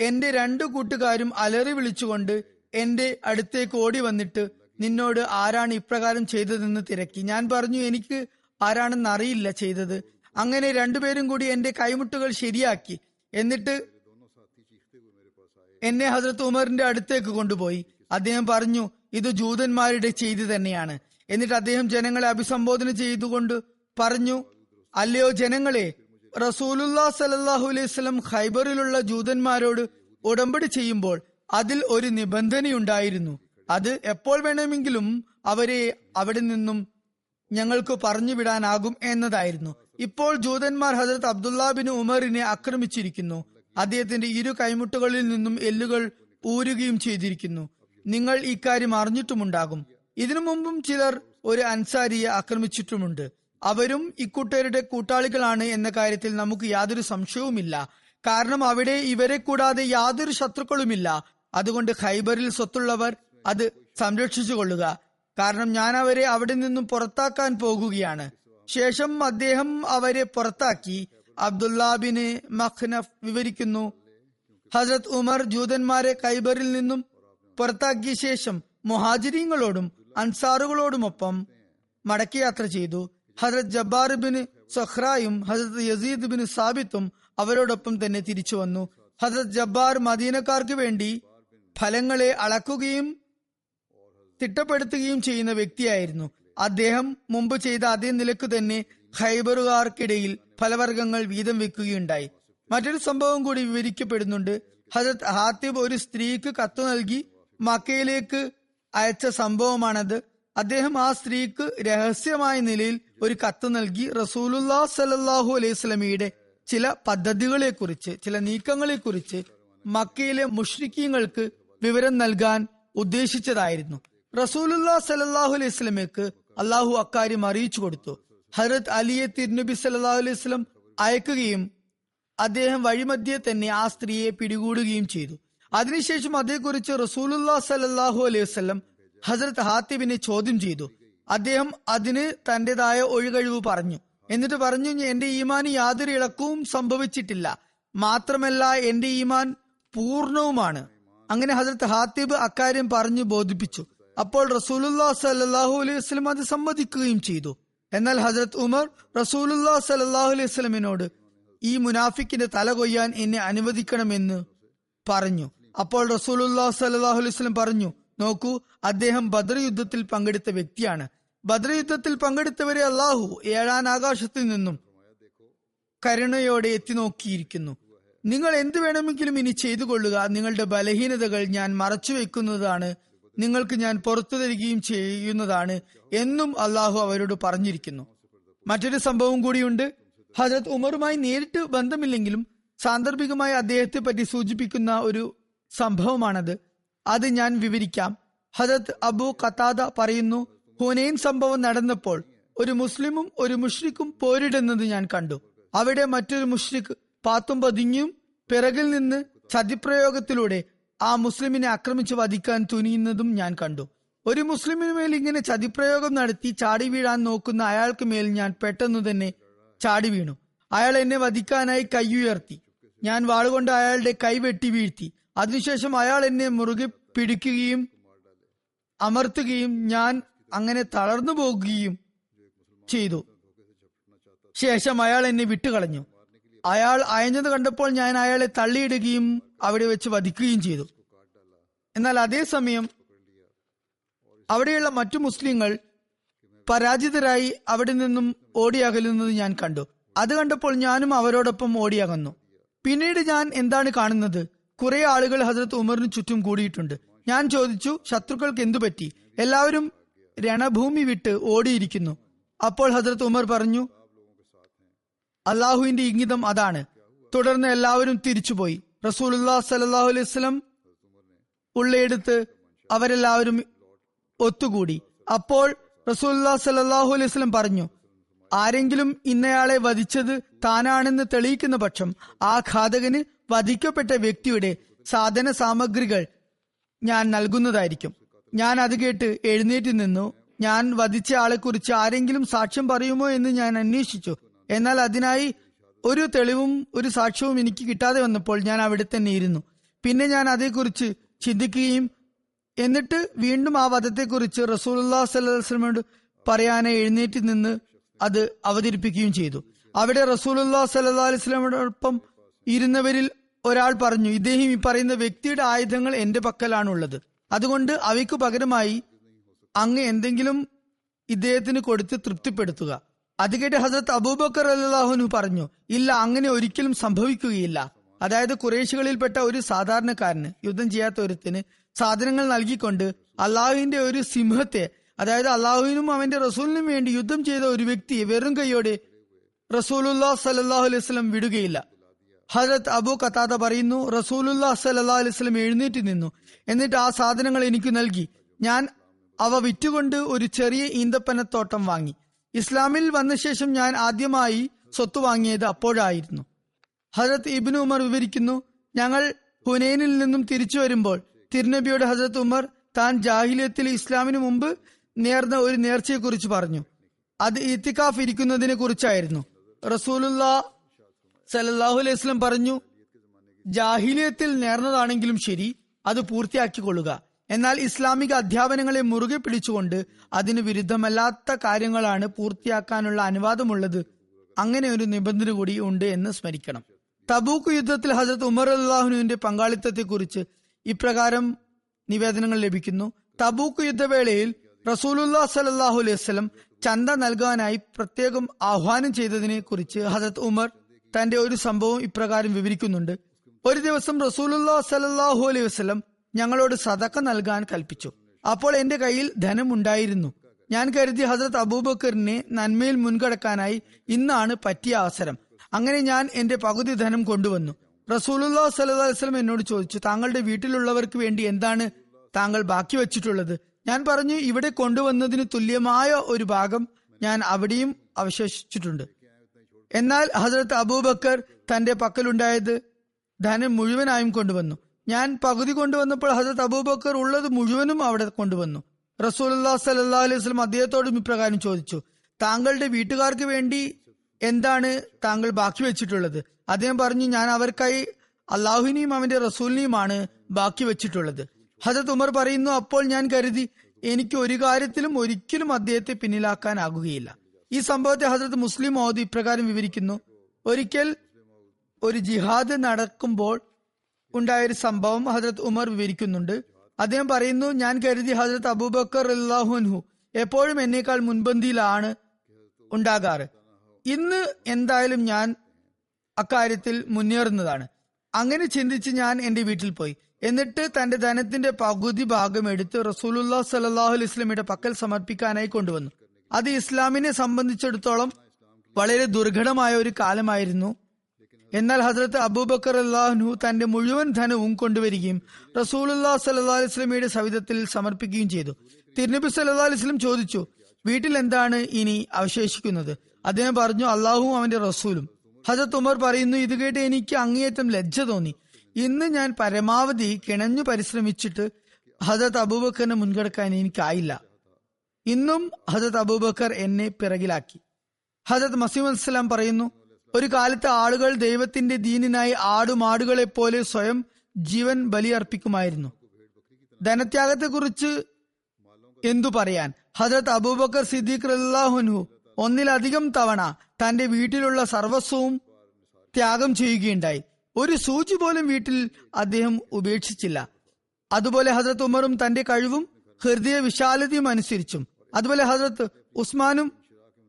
എന്റെ രണ്ടു കൂട്ടുകാരും അലറി വിളിച്ചുകൊണ്ട് എന്റെ അടുത്തേക്ക് ഓടി വന്നിട്ട് നിന്നോട് ആരാണ് ഇപ്രകാരം ചെയ്തതെന്ന് തിരക്കി. ഞാൻ പറഞ്ഞു എനിക്ക് ആരാണെന്ന് അറിയില്ല ചെയ്തത്. അങ്ങനെ രണ്ടുപേരും കൂടി എന്റെ കൈമുട്ടുകൾ ശരിയാക്കി. എന്നിട്ട് എന്നെ ഹസ്രത്ത് ഉമറിന്റെ അടുത്തേക്ക് കൊണ്ടുപോയി. അദ്ദേഹം പറഞ്ഞു ഇത് ജൂതന്മാരുടെ ചെയ്തി തന്നെയാണ്. എന്നിട്ട് അദ്ദേഹം ജനങ്ങളെ അഭിസംബോധന ചെയ്തുകൊണ്ട് പറഞ്ഞു അല്ലയോ ജനങ്ങളെ റസൂലുല്ലാ സലല്ലാഹു അലൈഹി സ്വലം ഖൈബറിലുള്ള ജൂതന്മാരോട് ഉടമ്പടി ചെയ്യുമ്പോൾ അതിൽ ഒരു നിബന്ധനയുണ്ടായിരുന്നു അത് എപ്പോൾ വേണമെങ്കിലും അവരെ അവിടെ നിന്നും ഞങ്ങൾക്ക് പറഞ്ഞു വിടാനാകും എന്നതായിരുന്നു. ഇപ്പോൾ ജൂതന്മാർ ഹസരത്ത് അബ്ദുല്ലാ ബിൻ ഉമറിനെ ആക്രമിച്ചിരിക്കുന്നു. അദ്ദേഹത്തിന്റെ ഇരു കൈമുട്ടുകളിൽ നിന്നും എല്ലുകൾ ഊരുകയും ചെയ്തിരിക്കുന്നു. നിങ്ങൾ ഇക്കാര്യം അറിഞ്ഞിട്ടുമുണ്ടാകും. ഇതിനു മുമ്പും ചിലർ ഒരു അൻസാരിയെ ആക്രമിച്ചിട്ടുമുണ്ട്. അവരും ഇക്കൂട്ടരുടെ കൂട്ടാളികളാണ് എന്ന കാര്യത്തിൽ നമുക്ക് യാതൊരു സംശയവുമില്ല. കാരണം അവിടെ ഇവരെ കൂടാതെ യാതൊരു ശത്രുക്കളുമില്ല. അതുകൊണ്ട് ഖൈബറിൽ സ്വത്തുള്ളവർ അത് സംരക്ഷിച്ചു കൊള്ളുക കാരണം ഞാൻ അവരെ അവിടെ നിന്നും പുറത്താക്കാൻ പോകുകയാണ്. ശേഷം അദ്ദേഹം അവരെ പുറത്താക്കി. അബ്ദുല്ലാബിന് മഖ്നഫ് വിവരിക്കുന്നു. ഹസരത് ഉമർ ജൂതന്മാരെ കൈബറിൽ നിന്നും പുറത്താക്കിയ ശേഷം മുഹാജിരിങ്ങളോടും അൻസാറുകളോടുമൊപ്പം മടക്കയാത്ര ചെയ്തു. ഹസരത് ജബ്ബാർ ബിൻ സഖ്റായും ഹസരത് യസീദ് ബിൻ സാബിത്തും അവരോടൊപ്പം തന്നെ തിരിച്ചു വന്നു. ഹസരത് ജബ്ബാർ മദീനക്കാർക്ക് വേണ്ടി ഫലങ്ങളെ അളക്കുകയും തിട്ടപ്പെടുത്തുകയും ചെയ്യുന്ന വ്യക്തിയായിരുന്നു. അദ്ദേഹം മുമ്പ് ചെയ്ത അതേ നിലയ്ക്ക് തന്നെ ഖൈബറുകാർക്കിടയിൽ ഫലവർഗങ്ങൾ വീതം വെക്കുകയുണ്ടായി. മറ്റൊരു സംഭവം കൂടി വിവരിക്കപ്പെടുന്നുണ്ട്. ഹജത് ഹാത്തിബ് ഒരു സ്ത്രീക്ക് കത്ത് നൽകി മക്കയിലേക്ക് അയച്ച സംഭവമാണത്. അദ്ദേഹം ആ സ്ത്രീക്ക് രഹസ്യമായ നിലയിൽ ഒരു കത്ത് നൽകി. റസൂലുല്ലാ സലല്ലാഹു അലൈഹി സ്വലമിയുടെ ചില പദ്ധതികളെ കുറിച്ച് ചില നീക്കങ്ങളെ കുറിച്ച് മക്കയിലെ മുഷ്രിക്കീങ്ങൾക്ക് വിവരം നൽകാൻ ഉദ്ദേശിച്ചതായിരുന്നു. റസൂലുല്ലാ സലല്ലാഹു അലൈഹി സ്വലമയ്ക്ക് അള്ളാഹു അക്കാര്യം അറിയിച്ചു കൊടുത്തു. ഹജരത് അലിയെ തിരുനബി സല്ലാഹു അലൈഹി സ്വലം അയക്കുകയും അദ്ദേഹം വഴിമധ്യേ തന്നെ ആ സ്ത്രീയെ പിടികൂടുകയും ചെയ്തു. അതിനുശേഷം അതേക്കുറിച്ച് റസൂലുല്ലാ സലല്ലാഹു അലൈഹി വസ്ലം ഹസരത്ത് ഹാത്തിബിനെ ചോദ്യം ചെയ്തു. അദ്ദേഹം അതിന് തന്റേതായ ഒഴികഴിവ് പറഞ്ഞു. എന്നിട്ട് പറഞ്ഞു എന്റെ ഈമാൻ യാതൊരു ഇളക്കവും സംഭവിച്ചിട്ടില്ല. മാത്രമല്ല എന്റെ ഈമാൻ പൂർണവുമാണ്. അങ്ങനെ ഹസരത്ത് ഹാത്തിബ് അക്കാര്യം പറഞ്ഞു ബോധിപ്പിച്ചു. അപ്പോൾ റസൂലുല്ലാ സല്ലാഹു അലൈഹി വസ്ലം അത് സമ്മതിക്കുകയും ചെയ്തു. എന്നാൽ ഹസരത് ഉമർ റസൂലുല്ലാ സല്ലാഹു അലൈഹി വസ്ലമിനോട് ഈ മുനാഫിക്കിന്റെ തല കൊയ്യാൻ എന്നെ അനുവദിക്കണമെന്ന് പറഞ്ഞു. അപ്പോൾ റസൂലുല്ലാ സല്ലാഹു അലൈഹി വസ്ലം പറഞ്ഞു നോക്കൂ അദ്ദേഹം ബദർ യുദ്ധത്തിൽ പങ്കെടുത്ത വ്യക്തിയാണ്. ബദർ യുദ്ധത്തിൽ പങ്കെടുത്തവരെ അള്ളാഹു ഏഴാൻ ആകാശത്തിൽ നിന്നും കരുണയോടെ എത്തി നോക്കിയിരിക്കുന്നു. നിങ്ങൾ എന്ത് വേണമെങ്കിലും ഇനി ചെയ്തു കൊള്ളുക. നിങ്ങളുടെ ബലഹീനതകൾ ഞാൻ മറച്ചു വെക്കുന്നതാണ് നിങ്ങൾക്ക് ഞാൻ പുറത്തു തരികയും ചെയ്യുന്നതാണ് എന്നും അള്ളാഹു അവരോട് പറഞ്ഞിരിക്കുന്നു. മറ്റൊരു സംഭവം കൂടിയുണ്ട്. ഹജരത് ഉമറുമായി നേരിട്ട് ബന്ധമില്ലെങ്കിലും സാന്ദർഭികമായി അദ്ദേഹത്തെ പറ്റി സൂചിപ്പിക്കുന്ന ഒരു സംഭവമാണത്. അത് ഞാൻ വിവരിക്കാം. ഹജത് അബു ഖത്താദ പറയുന്നു ഹുനൈൻ സംഭവം നടന്നപ്പോൾ ഒരു മുസ്ലിമും ഒരു മുഷ്രിക്കും പോരിടുന്നത് ഞാൻ കണ്ടു. അവിടെ മറ്റൊരു മുഷ്രിഖ് പാത്തും പതിഞ്ഞും പിറകിൽ നിന്ന് ചതിപ്രയോഗത്തിലൂടെ ആ മുസ്ലിമിനെ ആക്രമിച്ച് വധിക്കാൻ തുനിയുന്നതും ഞാൻ കണ്ടു. ഒരു മുസ്ലിമിന് മേൽ ഇങ്ങനെ ചതിപ്രയോഗം നടത്തി ചാടി വീഴാൻ നോക്കുന്ന അയാൾക്ക് മേൽ ഞാൻ പെട്ടെന്ന് തന്നെ ചാടി വീണു. അയാൾ എന്നെ വധിക്കാനായി കൈയുയർത്തി ഞാൻ വാളുകൊണ്ട് അയാളുടെ കൈ വെട്ടി വീഴ്ത്തി. അതിനുശേഷം അയാൾ എന്നെ മുറുകെ പിടിക്കുകയും അമർത്തുകയും ഞാൻ അങ്ങനെ തളർന്നു പോകുകയും ചെയ്തു. ശേഷം അയാൾ എന്നെ വിട്ടുകളഞ്ഞു. അയാൾ അയഞ്ഞത് കണ്ടപ്പോൾ ഞാൻ അയാളെ തള്ളിയിടുകയും അവിടെ വെച്ച് വധിക്കുകയും ചെയ്തു. എന്നാൽ അതേസമയം അവിടെയുള്ള മറ്റു മുസ്ലിങ്ങൾ പരാജിതരായി അവിടെ നിന്നും ഓടിയകലുന്നത് ഞാൻ കണ്ടു. അത് കണ്ടപ്പോൾ ഞാനും അവരോടൊപ്പം ഓടിയകന്നു പിന്നീട് ഞാൻ എന്താണ് കാണുന്നത്? കുറെ ആളുകൾ ഹസരത്ത് ഉമറിന് ചുറ്റും കൂടിയിട്ടുണ്ട്. ഞാൻ ചോദിച്ചു ശത്രുക്കൾക്ക് എന്തു പറ്റി? എല്ലാവരും രണഭൂമി വിട്ട് ഓടിയിരിക്കുന്നു. അപ്പോൾ ഹസരത്ത് ഉമർ പറഞ്ഞു അള്ളാഹുവിന്റെ ഇംഗിതം അതാണ്. തുടർന്ന് എല്ലാവരും തിരിച്ചുപോയി. റസൂലുല്ലാ സലാഹു അലൈഹി സ്വലം ഉള്ളയെടുത്ത് അവരെല്ലാവരും ഒത്തുകൂടി. അപ്പോൾ റസൂല്ലാ സലാഹു അലൈഹി സ്വലം പറഞ്ഞു ആരെങ്കിലും ഇന്നയാളെ വധിച്ചത് താനാണെന്ന് തെളിയിക്കുന്ന പക്ഷം ആ ഘാതകന് വധിക്കപ്പെട്ട വ്യക്തിയുടെ സാധന സാമഗ്രികൾ ഞാൻ നൽകുന്നതായിരിക്കും. ഞാൻ അത് കേട്ട് എഴുന്നേറ്റ് നിന്നു. ഞാൻ വധിച്ച ആളെക്കുറിച്ച് ആരെങ്കിലും സാക്ഷ്യം പറയുമോ എന്ന് ഞാൻ അന്വേഷിച്ചു. എന്നാൽ അതിനായി ഒരു തെളിവും ഒരു സാക്ഷ്യവും എനിക്ക് കിട്ടാതെ വന്നപ്പോൾ ഞാൻ അവിടെ തന്നെ ഇരുന്നു. പിന്നെ ഞാൻ അതേക്കുറിച്ച് ചിന്തിക്കുകയും എന്നിട്ട് വീണ്ടും ആ വധത്തെക്കുറിച്ച് റസൂലുല്ലാ സല്ലാസ്ലമോട് പറയാനെ എഴുന്നേറ്റ് നിന്ന് അത് അവതരിപ്പിക്കുകയും ചെയ്തു. അവിടെ റസൂലുല്ലാ സല്ലാ അലിസ്ലാമോടൊപ്പം ഇരുന്നവരിൽ ഒരാൾ പറഞ്ഞു ഇദ്ദേഹം ഈ പറയുന്ന വ്യക്തിയുടെ ആയുധങ്ങൾ എന്റെ പക്കലാണുള്ളത്. അതുകൊണ്ട് അവയ്ക്ക് പകരമായി അങ്ങ് എന്തെങ്കിലും ഇദ്ദേഹത്തിന് കൊടുത്ത് തൃപ്തിപ്പെടുത്തുക. അത് കേട്ട് ഹസരത്ത് അബൂബക്കർ അല്ലാഹുനു പറഞ്ഞു ഇല്ല അങ്ങനെ ഒരിക്കലും സംഭവിക്കുകയില്ല. അതായത് കുറേശികളിൽപ്പെട്ട ഒരു സാധാരണക്കാരന് യുദ്ധം ചെയ്യാത്ത ഒരുത്തിന് സാധനങ്ങൾ നൽകിക്കൊണ്ട് അള്ളാഹുവിന്റെ ഒരു സിംഹത്തെ അതായത് അള്ളാഹുവിനും അവന്റെ റസൂലിനും വേണ്ടി യുദ്ധം ചെയ്ത ഒരു വ്യക്തിയെ വെറും കൈയോടെ റസൂലുല്ലാ സലാഹു അലൈഹി സ്വലം വിടുകയില്ല. ഹജരത് അബു കത്താദ പറയുന്നു റസൂലുല്ലാ സല്ലാ അലൈഹി സ്വലം എഴുന്നേറ്റ് നിന്നു. എന്നിട്ട് ആ സാധനങ്ങൾ എനിക്ക് നൽകി. ഞാൻ അവ വിറ്റുകൊണ്ട് ഒരു ചെറിയ ഈന്തപ്പനത്തോട്ടം വാങ്ങി. ഇസ്ലാമിൽ വന്ന ശേഷം ഞാൻ ആദ്യമായി സ്വത്ത് വാങ്ങിയത് അപ്പോഴായിരുന്നു. ഹസരത്ത് ഇബിന് ഉമർ വിവരിക്കുന്നു ഞങ്ങൾ ഹുനൈനിൽ നിന്നും തിരിച്ചു വരുമ്പോൾ തിരുനബിയുടെ ഹസരത്ത് ഉമർ താൻ ജാഹിലിയത്തിൽ ഇസ്ലാമിന് മുമ്പ് നേർന്ന ഒരു നേർച്ചയെക്കുറിച്ച് പറഞ്ഞു. അത് ഇത്തിക്കാഫ് ഇരിക്കുന്നതിനെ കുറിച്ചായിരുന്നു. റസൂലുള്ള സലല്ലാഹു അലൈഹി വസ്ലം പറഞ്ഞു ജാഹിലിയത്തിൽ നേർന്നതാണെങ്കിലും ശരി അത് പൂർത്തിയാക്കിക്കൊള്ളുക. എന്നാൽ ഇസ്ലാമിക അധ്യാപനങ്ങളെ മുറുകെ പിടിച്ചുകൊണ്ട് അതിന് വിരുദ്ധമല്ലാത്ത കാര്യങ്ങളാണ് പൂർത്തിയാക്കാനുള്ള അനുവാദമുള്ളത്. അങ്ങനെ ഒരു നിബന്ധന കൂടി ഉണ്ട് എന്ന് സ്മരിക്കണം. തബൂക്ക് യുദ്ധത്തിൽ ഹസരത് ഉമർ അള്ളാഹുനുവിന്റെ പങ്കാളിത്തത്തെക്കുറിച്ച് ഇപ്രകാരം നിവേദനങ്ങൾ ലഭിക്കുന്നു. തബൂക്ക് യുദ്ധവേളയിൽ റസൂലുല്ലാ സലാഹു അലൈഹി വസ്ലം ചന്ത നൽകാനായി പ്രത്യേകം ആഹ്വാനം ചെയ്തതിനെ കുറിച്ച് ഹസരത് ഉമർ തന്റെ ഒരു സംഭവം ഇപ്രകാരം വിവരിക്കുന്നുണ്ട്. ഒരു ദിവസം റസൂലുല്ലാ സലല്ലാഹു അലൈഹി വസ്ലം ഞങ്ങളോട് സതക്ക നൽകാൻ കൽപ്പിച്ചു. അപ്പോൾ എന്റെ കയ്യിൽ ധനമുണ്ടായിരുന്നു. ഞാൻ കരുതി ഹസരത് അബൂബക്കറിനെ നന്മയിൽ മുൻകടക്കാനായി ഇന്നാണ് പറ്റിയ അവസരം. അങ്ങനെ ഞാൻ എന്റെ പകുതി ധനം കൊണ്ടുവന്നു. റസൂലുല്ലാ വസല്ലം എന്നോട് ചോദിച്ചു താങ്കളുടെ വീട്ടിലുള്ളവർക്ക് വേണ്ടി എന്താണ് താങ്കൾ ബാക്കി വെച്ചിട്ടുള്ളത്? ഞാൻ പറഞ്ഞു ഇവിടെ കൊണ്ടുവന്നതിന് തുല്യമായ ഒരു ഭാഗം ഞാൻ അവിടെയും അവശേഷിച്ചിട്ടുണ്ട്. എന്നാൽ ഹസരത്ത് അബൂബക്കർ തന്റെ പക്കലുണ്ടായത് ധനം മുഴുവനായും കൊണ്ടുവന്നു. ഞാൻ പകുതി കൊണ്ടുവന്നപ്പോൾ ഹസരത് അബൂബക്കർ ഉള്ളത് മുഴുവനും അവിടെ കൊണ്ടുവന്നു. റസൂലുല്ലാ സല്ലാ അലൈഹി വസല്ലം അദ്ദേഹത്തോടും ഇപ്രകാരം ചോദിച്ചു. താങ്കളുടെ വീട്ടുകാർക്ക് വേണ്ടി എന്താണ് താങ്കൾ ബാക്കി വെച്ചിട്ടുള്ളത്? അദ്ദേഹം പറഞ്ഞു ഞാൻ അവർക്കായി അള്ളാഹുവിനെയും അവന്റെ റസൂലിനെയുമാണ് ബാക്കി വെച്ചിട്ടുള്ളത്. ഹജത് ഉമർ പറയുന്നു അപ്പോൾ ഞാൻ കരുതി എനിക്ക് ഒരു കാര്യത്തിലും ഒരിക്കലും അദ്ദേഹത്തെ പിന്നിലാക്കാനാകുകയില്ല. ഈ സംഭവത്തെ ഹജരത് മുസ്ലിം മോദി ഇപ്രകാരം വിവരിക്കുന്നു. ഒരിക്കൽ ഒരു ജിഹാദ് നടക്കുമ്പോൾ ഉണ്ടായൊരു സംഭവം ഹജ്രത് ഉമർ വിവരിക്കുന്നുണ്ട്. അദ്ദേഹം പറയുന്നു ഞാൻ കരുതി ഹജ്രത് അബൂബക്കർ അള്ളാഹുൻഹു എപ്പോഴും എന്നേക്കാൾ മുൻപന്തിയിലാണ് ഉണ്ടാകാറ്. ഇന്ന് എന്തായാലും ഞാൻ അക്കാര്യത്തിൽ മുന്നേറുന്നതാണ്. അങ്ങനെ ചിന്തിച്ച് ഞാൻ എന്റെ വീട്ടിൽ പോയി. എന്നിട്ട് തന്റെ ധനത്തിന്റെ പകുതി ഭാഗം എടുത്ത് റസൂലുല്ലാ സലാഹു അലൈസ്ലമിയുടെ പക്കൽ സമർപ്പിക്കാനായി കൊണ്ടുവന്നു. അത് ഇസ്ലാമിനെ സംബന്ധിച്ചിടത്തോളം വളരെ ദുർഘടമായ ഒരു കാലമായിരുന്നു. എന്നാൽ ഹസ്രത്ത് അബൂബക്കർ അള്ളാഹ്നു തന്റെ മുഴുവൻ ധനവും കൊണ്ടുവരികയും റസൂലുല്ലാ സല്ലാ അലിസ്ലമിയുടെ സവിധത്തിൽ സമർപ്പിക്കുകയും ചെയ്തു. തിരുനബി സല്ലാ അലിസ്ലം ചോദിച്ചു വീട്ടിൽ എന്താണ് ഇനി അവശേഷിക്കുന്നത്? അദ്ദേഹം പറഞ്ഞു അള്ളാഹുവും അവന്റെ റസൂലും. ഹജത് ഉമർ പറയുന്നു ഇത് കേട്ട് എനിക്ക് അങ്ങേയറ്റം ലജ്ജ തോന്നി. ഇന്ന് ഞാൻ പരമാവധി കിണഞ്ഞു പരിശ്രമിച്ചിട്ട് ഹജത് അബൂബക്കറിനെ മുൻകടക്കാൻ എനിക്കായില്ല. ഇന്നും ഹജത് അബൂബക്കർ എന്നെ പിറകിലാക്കി. ഹജത് മസീം അസ്സലാം പറയുന്നു ഒരു കാലത്ത് ആളുകൾ ദൈവത്തിന്റെ ദീനിനായി ആടുമാടുകളെ പോലെ സ്വയം ജീവൻ ബലിയർപ്പിക്കുമായിരുന്നു. ധനത്യാഗത്തെക്കുറിച്ച് എന്തു പറയാൻ? ഹജരത് അബൂബക്കർ സിദ്ദീഖ് അള്ളാഹുനു ഒന്നിലധികം തവണ തന്റെ വീട്ടിലുള്ള സർവസ്വവും ത്യാഗം ചെയ്യുകയുണ്ടായി. ഒരു സൂചി പോലും വീട്ടിൽ അദ്ദേഹം ഉപേക്ഷിച്ചില്ല. അതുപോലെ ഹജരത് ഉമറും തന്റെ കഴിവും ഹൃദയ വിശാലതയും അനുസരിച്ചും അതുപോലെ ഹജരത്ത് ഉസ്മാനും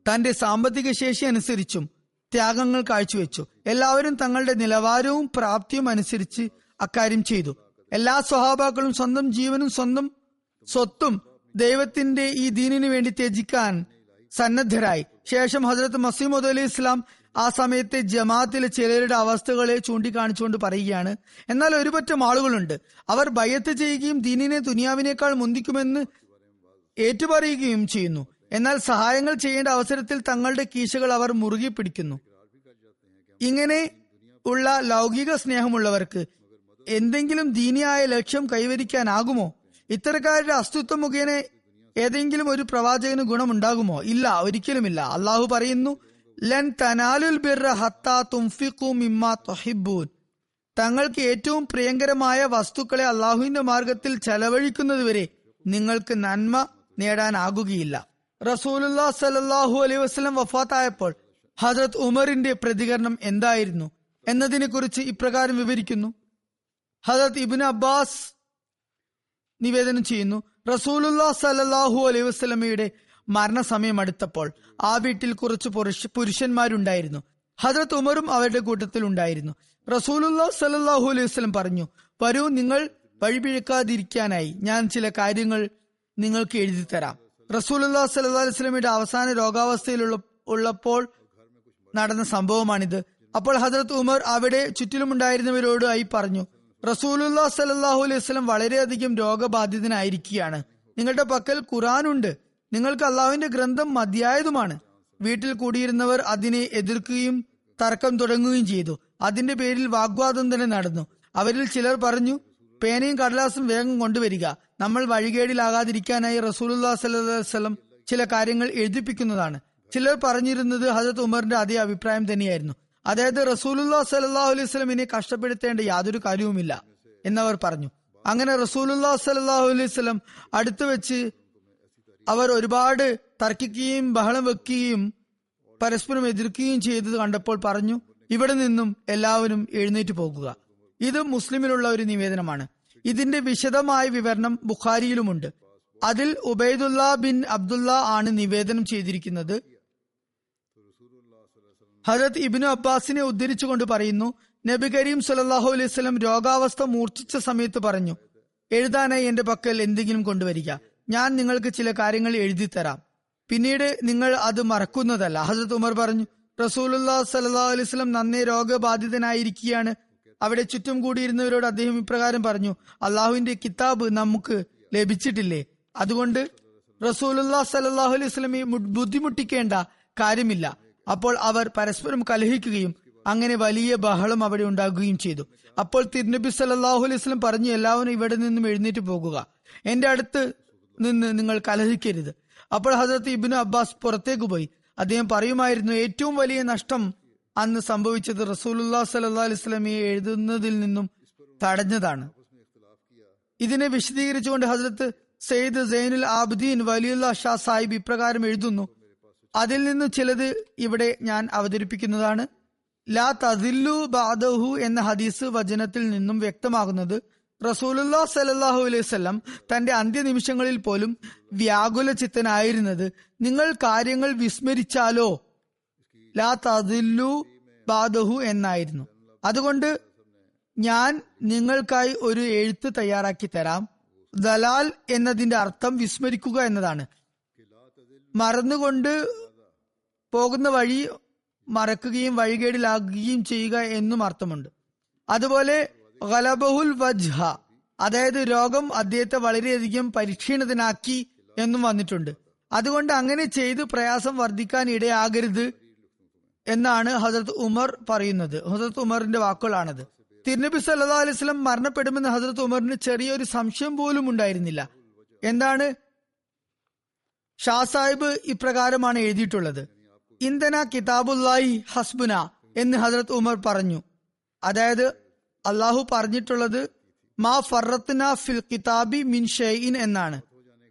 തന്റെ സാമ്പത്തിക ശേഷി അനുസരിച്ചും ത്യാഗങ്ങൾ കാഴ്ചവെച്ചു. എല്ലാവരും തങ്ങളുടെ നിലവാരവും പ്രാപ്തിയും അനുസരിച്ച് അക്കാര്യം ചെയ്തു. എല്ലാ സ്വഹാബാക്കളും സ്വന്തം ജീവനും സ്വന്തം സ്വത്തും ദൈവത്തിന്റെ ഈ ദീനിനു വേണ്ടി ത്യജിക്കാൻ സന്നദ്ധരായി. ശേഷം ഹസരത്ത് മസീമുദ് അലി ഇസ്ലാം ആ സമയത്തെ ജമാഅത്തിലെ ചിലരുടെ അവസ്ഥകളെ ചൂണ്ടിക്കാണിച്ചുകൊണ്ട് പറയുകയാണ്. എന്നാൽ ഒരുപറ്റം ആളുകളുണ്ട്. അവർ ഭയത്ത് ചെയ്യുകയും ദീനിനെ ദുനിയാവിനേക്കാൾ മുന്തിക്കുമെന്ന് ഏറ്റുപറയുകയും ചെയ്യുന്നു. എന്നാൽ സഹായങ്ങൾ ചെയ്യേണ്ട അവസരത്തിൽ തങ്ങളുടെ കീശകൾ അവർ മുറുകി പിടിക്കുന്നു. ഇങ്ങനെ ഉള്ള ലൗകിക സ്നേഹമുള്ളവർക്ക് എന്തെങ്കിലും ദീനിയായ ലക്ഷ്യം കൈവരിക്കാനാകുമോ? ഇത്തരക്കാരുടെ അസ്തിത്വം മുഖേന ഏതെങ്കിലും ഒരു പ്രവാചകന് ഗുണമുണ്ടാകുമോ? ഇല്ല ഒരിക്കലുമില്ല. അള്ളാഹു പറയുന്നു ലൻ തനാലുൽ ബിർറ ഹത്താ തൊഹിബൂൻ തങ്ങൾക്ക് ഏറ്റവും പ്രിയങ്കരമായ വസ്തുക്കളെ അള്ളാഹുവിന്റെ മാർഗത്തിൽ ചെലവഴിക്കുന്നതുവരെ നിങ്ങൾക്ക് നന്മ നേടാനാകുകയില്ല. റസൂലുല്ലാ സലല്ലാഹു അലൈ വസ്ലം വഫാത്തായപ്പോൾ ഹജറത് ഉമറിന്റെ പ്രതികരണം എന്തായിരുന്നു എന്നതിനെ കുറിച്ച് ഇപ്രകാരം വിവരിക്കുന്നു. ഹജറത് ഇബിൻ അബ്ബാസ് നിവേദനം ചെയ്യുന്നു റസൂലുല്ലാ സലല്ലാഹു അലൈഹി വസ്ലമയുടെ മരണസമയം അടുത്തപ്പോൾ ആ വീട്ടിൽ കുറച്ച് പുരുഷ പുരുഷന്മാരുണ്ടായിരുന്നു. ഹജറത് ഉമറും അവരുടെ കൂട്ടത്തിൽ ഉണ്ടായിരുന്നു. റസൂലുല്ലാ സലല്ലാഹു അലൈഹി വസ്ലം പറഞ്ഞു വരൂ നിങ്ങൾ വഴിപിഴക്കാതിരിക്കാനായി ഞാൻ ചില കാര്യങ്ങൾ നിങ്ങൾക്ക് എഴുതി തരാം റസൂലുല്ലാ സല്ലാ അലൈഹി വസ്ലമിയുടെ അവസാന രോഗാവസ്ഥയിൽ ഉള്ളപ്പോൾ നടന്ന സംഭവമാണിത്. അപ്പോൾ ഹസരത്ത് ഉമർ അവിടെ ചുറ്റിലുമുണ്ടായിരുന്നവരോട് ആയി പറഞ്ഞു റസൂലുല്ലാ സലാഹു അലൈഹി വസ്ലം വളരെയധികം രോഗബാധിതനായിരിക്കുകയാണ്. നിങ്ങളുടെ പക്കൽ ഖുറാനുണ്ട് നിങ്ങൾക്ക് അള്ളാഹുവിന്റെ ഗ്രന്ഥം മതിയായതുമാണ്. വീട്ടിൽ കൂടിയിരുന്നവർ അതിനെ എതിർക്കുകയും തർക്കം തുടങ്ങുകയും ചെയ്തു. അതിന്റെ പേരിൽ വാഗ്വാദം തന്നെ നടന്നു. അവരിൽ ചിലർ പറഞ്ഞു പേനയും കടലാസും വേഗം കൊണ്ടുവരിക. നമ്മൾ വഴികേടിലാകാതിരിക്കാനായി റസൂലുല്ലാ സല്ലാസ്ലം ചില കാര്യങ്ങൾ എഴുതിപ്പിക്കുന്നതാണ്. ചിലർ പറഞ്ഞിരുന്നത് ഹജത് ഉമറിന്റെ അതേ അഭിപ്രായം തന്നെയായിരുന്നു. അതായത് റസൂലുല്ലാ സലാഹു അലൈഹി സ്വലമിനെ കഷ്ടപ്പെടുത്തേണ്ട യാതൊരു കാര്യവുമില്ല എന്നവർ പറഞ്ഞു. അങ്ങനെ റസൂലുല്ലാ സലാഹു അലൈഹി അടുത്തു വെച്ച് അവർ ഒരുപാട് തർക്കിക്കുകയും ബഹളം വെക്കുകയും പരസ്പരം എതിർക്കുകയും ചെയ്തത് കണ്ടപ്പോൾ പറഞ്ഞു ഇവിടെ നിന്നും എല്ലാവരും എഴുന്നേറ്റ് പോകുക. ഇത് മുസ്ലിമിനുള്ള ഒരു നിവേദനമാണ്. ഇതിന്റെ വിശദമായ വിവരണം ബുഖാരിയിലുമുണ്ട്. അതിൽ ഉബൈദുല്ല ബിൻ അബ്ദുല്ല ആണ് നിവേദനം ചെയ്തിരിക്കുന്നത്. ഹജത് ഇബിനു അബ്ബാസിനെ ഉദ്ധരിച്ചുകൊണ്ട് പറയുന്നു നബി കരീം സുലല്ലാഹു അലൈഹി സ്വലം രോഗാവസ്ഥ മൂർച്ഛിച്ച സമയത്ത് പറഞ്ഞു എഴുതാനായി എന്റെ പക്കൽ എന്തെങ്കിലും കൊണ്ടുവരിക. ഞാൻ നിങ്ങൾക്ക് ചില കാര്യങ്ങൾ എഴുതി തരാം. പിന്നീട് നിങ്ങൾ അത് മറക്കുന്നതല്ല. ഹസരത് ഉമർ പറഞ്ഞു റസൂലുല്ലാ സല്ലാ അലൈഹി സ്വലം നന്നേ രോഗബാധിതനായിരിക്കുകയാണ്. അവിടെ ചുറ്റും കൂടിയിരുന്നവരോട് അദ്ദേഹം ഇപ്രകാരം പറഞ്ഞു അള്ളാഹുവിന്റെ കിതാബ് നമുക്ക് ലഭിച്ചിട്ടില്ലേ? അതുകൊണ്ട് റസൂലുല്ലാ സല്ലാഹു അലൈഹി സ്വലമെ ബുദ്ധിമുട്ടിക്കേണ്ട കാര്യമില്ല. അപ്പോൾ അവർ പരസ്പരം കലഹിക്കുകയും അങ്ങനെ വലിയ ബഹളം അവിടെ ഉണ്ടാകുകയും ചെയ്തു. അപ്പോൾ തിരുനബി സല്ലാഹു അലൈഹി സ്വലം പറഞ്ഞു എല്ലാവരും ഇവിടെ നിന്നും എഴുന്നേറ്റ് പോകുക. എന്റെ അടുത്ത് നിന്ന് നിങ്ങൾ കലഹിക്കരുത്. അപ്പോൾ ഹസരത്ത് ഇബിന് അബ്ബാസ് പുറത്തേക്ക് പോയി. അദ്ദേഹം പറയുമായിരുന്നു ഏറ്റവും വലിയ നഷ്ടം അന്ന് സംഭവിച്ചത് റസൂലുല്ലാ സല്ലാ അലൈഹി സ്വലമിയെ എഴുതുന്നതിൽ നിന്നും തടഞ്ഞതാണ്. ഇതിനെ വിശദീകരിച്ചുകൊണ്ട് ഹസരത്ത് സെയ്ദ് സൈനുൽ ആബ്ദീൻ വലിയുള്ള ഷാ സാഹിബ് ഇപ്രകാരം എഴുതുന്നു. അതിൽ നിന്ന് ചിലത് ഇവിടെ ഞാൻ അവതരിപ്പിക്കുന്നതാണ്. ലാ തദില്ലു ബാദഹു എന്ന ഹദീസ് വചനത്തിൽ നിന്നും വ്യക്തമാകുന്നത് റസൂലുല്ലാ സലല്ലാഹു അലൈഹി സ്വലം തന്റെ അന്ത്യനിമിഷങ്ങളിൽ പോലും വ്യാകുല ചിത്തനായിരുന്നത് നിങ്ങൾ കാര്യങ്ങൾ വിസ്മരിച്ചാലോ? ലാ തദില്ലു ബാദഹു എന്നായിരുന്നു. അതുകൊണ്ട് ഞാൻ നിങ്ങൾക്കായി ഒരു എഴുത്ത് തയ്യാറാക്കി തരാം. ദലാൽ എന്നതിന്റെ അർത്ഥം വിസ്മരിക്കുക എന്നതാണ്. മറന്നുകൊണ്ട് പോകുന്ന വഴി മറക്കുകയും വഴികേടിലാകുകയും ചെയ്യുക എന്നും അർത്ഥമുണ്ട്. അതുപോലെ ഗലബഹുൽ വജ്ഹ അതായത് രോഗം അദ്ദേഹത്തെ വളരെയധികം പരിക്ഷീണിതനാക്കി എന്നും വന്നിട്ടുണ്ട്. അതുകൊണ്ട് അങ്ങനെ ചെയ്ത് പ്രയാസം വർദ്ധിക്കാൻ ഇടയാകരുത് എന്നാണ് ഹസരത്ത് ഉമർ പറയുന്നത്. ഹസരത്ത് ഉമറിന്റെ വാക്കുകളാണത്. തിരുനബി സല്ലാ അലൈവലം മരണപ്പെടുമെന്ന് ഹസരത്ത് ഉമറിന് ചെറിയൊരു സംശയം പോലും ഉണ്ടായിരുന്നില്ല. എന്താണ്? ഷാ സാഹിബ് ഇപ്രകാരമാണ് എഴുതിയിട്ടുള്ളത്. ഇന്ധന കിതാബുല്ലായി ഹസ്ബുന എന്ന് ഹസരത് ഉമർ പറഞ്ഞു. അതായത് അള്ളാഹു പറഞ്ഞിട്ടുള്ളത് മാ ഫറത്ന ഫിൽ കിതാബി മിൻ ഷെയ്ൻ എന്നാണ്.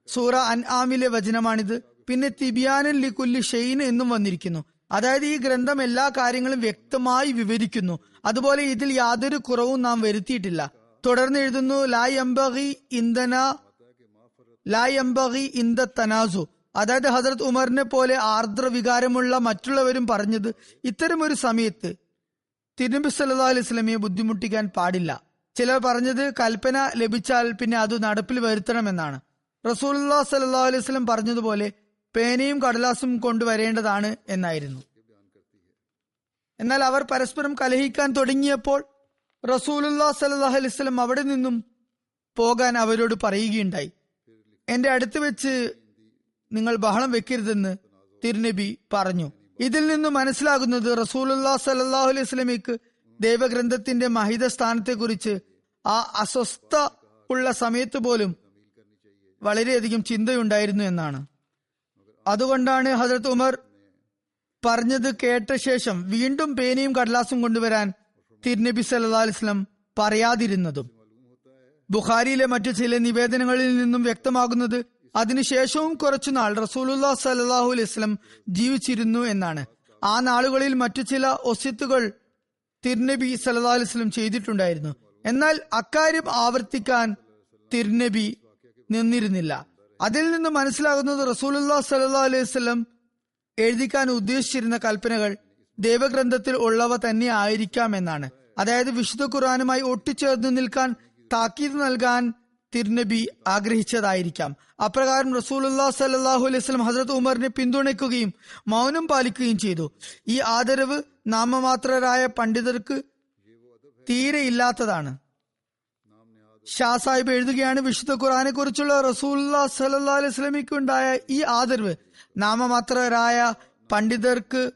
സൂറ അൻ ആമിലെ വചനമാണിത്. പിന്നെ തിബിയാനൻ ലിക്കുല്ലി ഷെയ്ൻ എന്നും വന്നിരിക്കുന്നു. അതായത് ഈ ഗ്രന്ഥം എല്ലാ കാര്യങ്ങളും വ്യക്തമായി വിവരിക്കുന്നു. അതുപോലെ ഇതിൽ യാതൊരു കുറവും നാം വരുത്തിയിട്ടില്ല. തുടർന്ന് എഴുതുന്നു ലായ് അംബഹി ഇന്ധന ലായ് അംബഹി ഇന്ദ തനാസു. അതായത് ഹസരത് ഉമറിനെ പോലെ ആർദ്ര വികാരമുള്ള മറ്റുള്ളവരും പറഞ്ഞത് ഒരു സമയത്ത് തിരുനബി സല്ലാ അലൈഹി സ്വലമിയെ ബുദ്ധിമുട്ടിക്കാൻ പാടില്ല. ചിലർ പറഞ്ഞത് കൽപ്പന ലഭിച്ചാൽ പിന്നെ അത് നടപ്പിൽ വരുത്തണമെന്നാണ്. റസൂല്ലാ സല്ലാ അലൈഹി സ്വലം പറഞ്ഞതുപോലെ പേനയും കടലാസും കൊണ്ടുവരേണ്ടതാണ് എന്നായിരുന്നു. എന്നാൽ അവർ പരസ്പരം കലഹിക്കാൻ തുടങ്ങിയപ്പോൾ റസൂലുല്ലാ സ്വലം അവിടെ നിന്നും പോകാൻ അവരോട് പറയുകയുണ്ടായി. എന്റെ അടുത്ത് വെച്ച് നിങ്ങൾ ബഹളം വെക്കരുതെന്ന് തിരുനബി പറഞ്ഞു. ഇതിൽ നിന്ന് മനസ്സിലാകുന്നത് റസൂലുല്ലാ സല്ലാഹു അലൈഹി സ്വലമിക്ക് ദൈവഗ്രന്ഥത്തിന്റെ മഹിത സ്ഥാനത്തെക്കുറിച്ച് ആ അസ്വസ്ഥ ഉള്ള സമയത്ത് പോലും വളരെയധികം ചിന്തയുണ്ടായിരുന്നു എന്നാണ്. അതുകൊണ്ടാണ് ഹജരത് ഉമർ പറഞ്ഞത് കേട്ട ശേഷം വീണ്ടും പേനയും കടലാസും കൊണ്ടുവരാൻ തിരുനബി സല്ലാ അലിസ്ലം പറയാതിരുന്നതും. ബുഖാരിയിലെ മറ്റു ചില നിവേദനങ്ങളിൽ നിന്നും വ്യക്തമാകുന്നത് അതിനുശേഷവും കുറച്ചുനാൾ റസൂലുല്ലാ സലാഹു അലൈസ്ലം ജീവിച്ചിരുന്നു എന്നാണ്. ആ നാളുകളിൽ മറ്റു ചില ഒസിത്തുകൾ തിരുനബി സല്ലാ അലൈസ്ലം ചെയ്തിട്ടുണ്ടായിരുന്നു. എന്നാൽ അക്കാര്യം ആവർത്തിക്കാൻ തിരുനബി നിന്നിരുന്നില്ല. അതിൽ നിന്ന് മനസ്സിലാകുന്നത് റസൂലുല്ലാ സല്ലാ അലൈഹി സ്വലം എഴുതിക്കാൻ ഉദ്ദേശിച്ചിരുന്ന കൽപ്പനകൾ ദേവഗ്രന്ഥത്തിൽ ഉള്ളവ തന്നെ ആയിരിക്കാം എന്നാണ്. അതായത് വിശുദ്ധ ഖുറാനുമായി ഒട്ടിച്ചേർന്ന് നിൽക്കാൻ താക്കീത് നൽകാൻ തിരുനബി ആഗ്രഹിച്ചതായിരിക്കാം. അപ്രകാരം റസൂലുല്ലാ സല്ലാഹു അലൈഹി സ്വലം ഹസരത് ഉമറിനെ പിന്തുണയ്ക്കുകയും മൗനം പാലിക്കുകയും ചെയ്തു. ഈ ആദരവ് നാമമാത്രരായ പണ്ഡിതർക്ക് തീരെ ഇല്ലാത്തതാണ്. ഷാ സാഹിബ് എഴുതുകയാണ് വിശുദ്ധ ഖുറാനെ കുറിച്ചുള്ള റസൂല്ലാ സല്ലാ അലൈഹി സ്വലമിക്ക് ഉണ്ടായ ഈ ആദരവ്. നാമമാത്രരായ പണ്ഡിതർക്ക്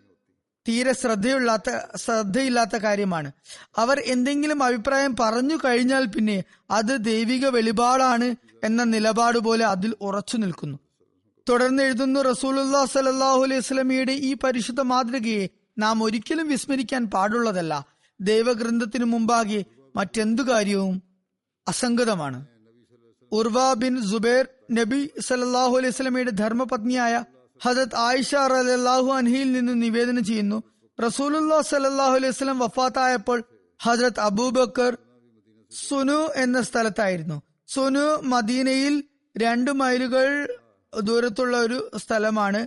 തീരെ ശ്രദ്ധയില്ലാത്ത ശ്രദ്ധയില്ലാത്ത കാര്യമാണ്. അവർ എന്തെങ്കിലും അഭിപ്രായം പറഞ്ഞു കഴിഞ്ഞാൽ പിന്നെ അത് ദൈവിക വെളിപാടാണ് എന്ന നിലപാട് പോലെ അതിൽ ഉറച്ചു നിൽക്കുന്നു. തുടർന്ന് എഴുതുന്നു റസൂലുല്ലാ സലാഹു അലൈഹി സ്വലമിയുടെ ഈ പരിശുദ്ധ മാതൃകയെ നാം ഒരിക്കലും വിസ്മരിക്കാൻ പാടുള്ളതല്ല. ദൈവഗ്രന്ഥത്തിനു മുമ്പാകെ മറ്റെന്തു കാര്യവും അസംഗതമാണ്. ഉർവ ബിൻ സുബൈർ നബി സല്ലാഹു അലൈഹി സ്വലമയുടെ ധർമ്മപത്നിയായ ഹജത് ആയിഷ റലാഹു അൻഹിയിൽ നിന്ന് നിവേദനം ചെയ്യുന്നു. റസൂലുല്ലാ സല്ലാഹു അലൈഹി സ്വലം വഫാത്തായപ്പോൾ ഹജരത് അബൂബക്കർ സുനു എന്ന സ്ഥലത്തായിരുന്നു. സുനു മദീനയിൽ രണ്ട് മൈലുകൾ ദൂരത്തുള്ള ഒരു സ്ഥലമാണ്.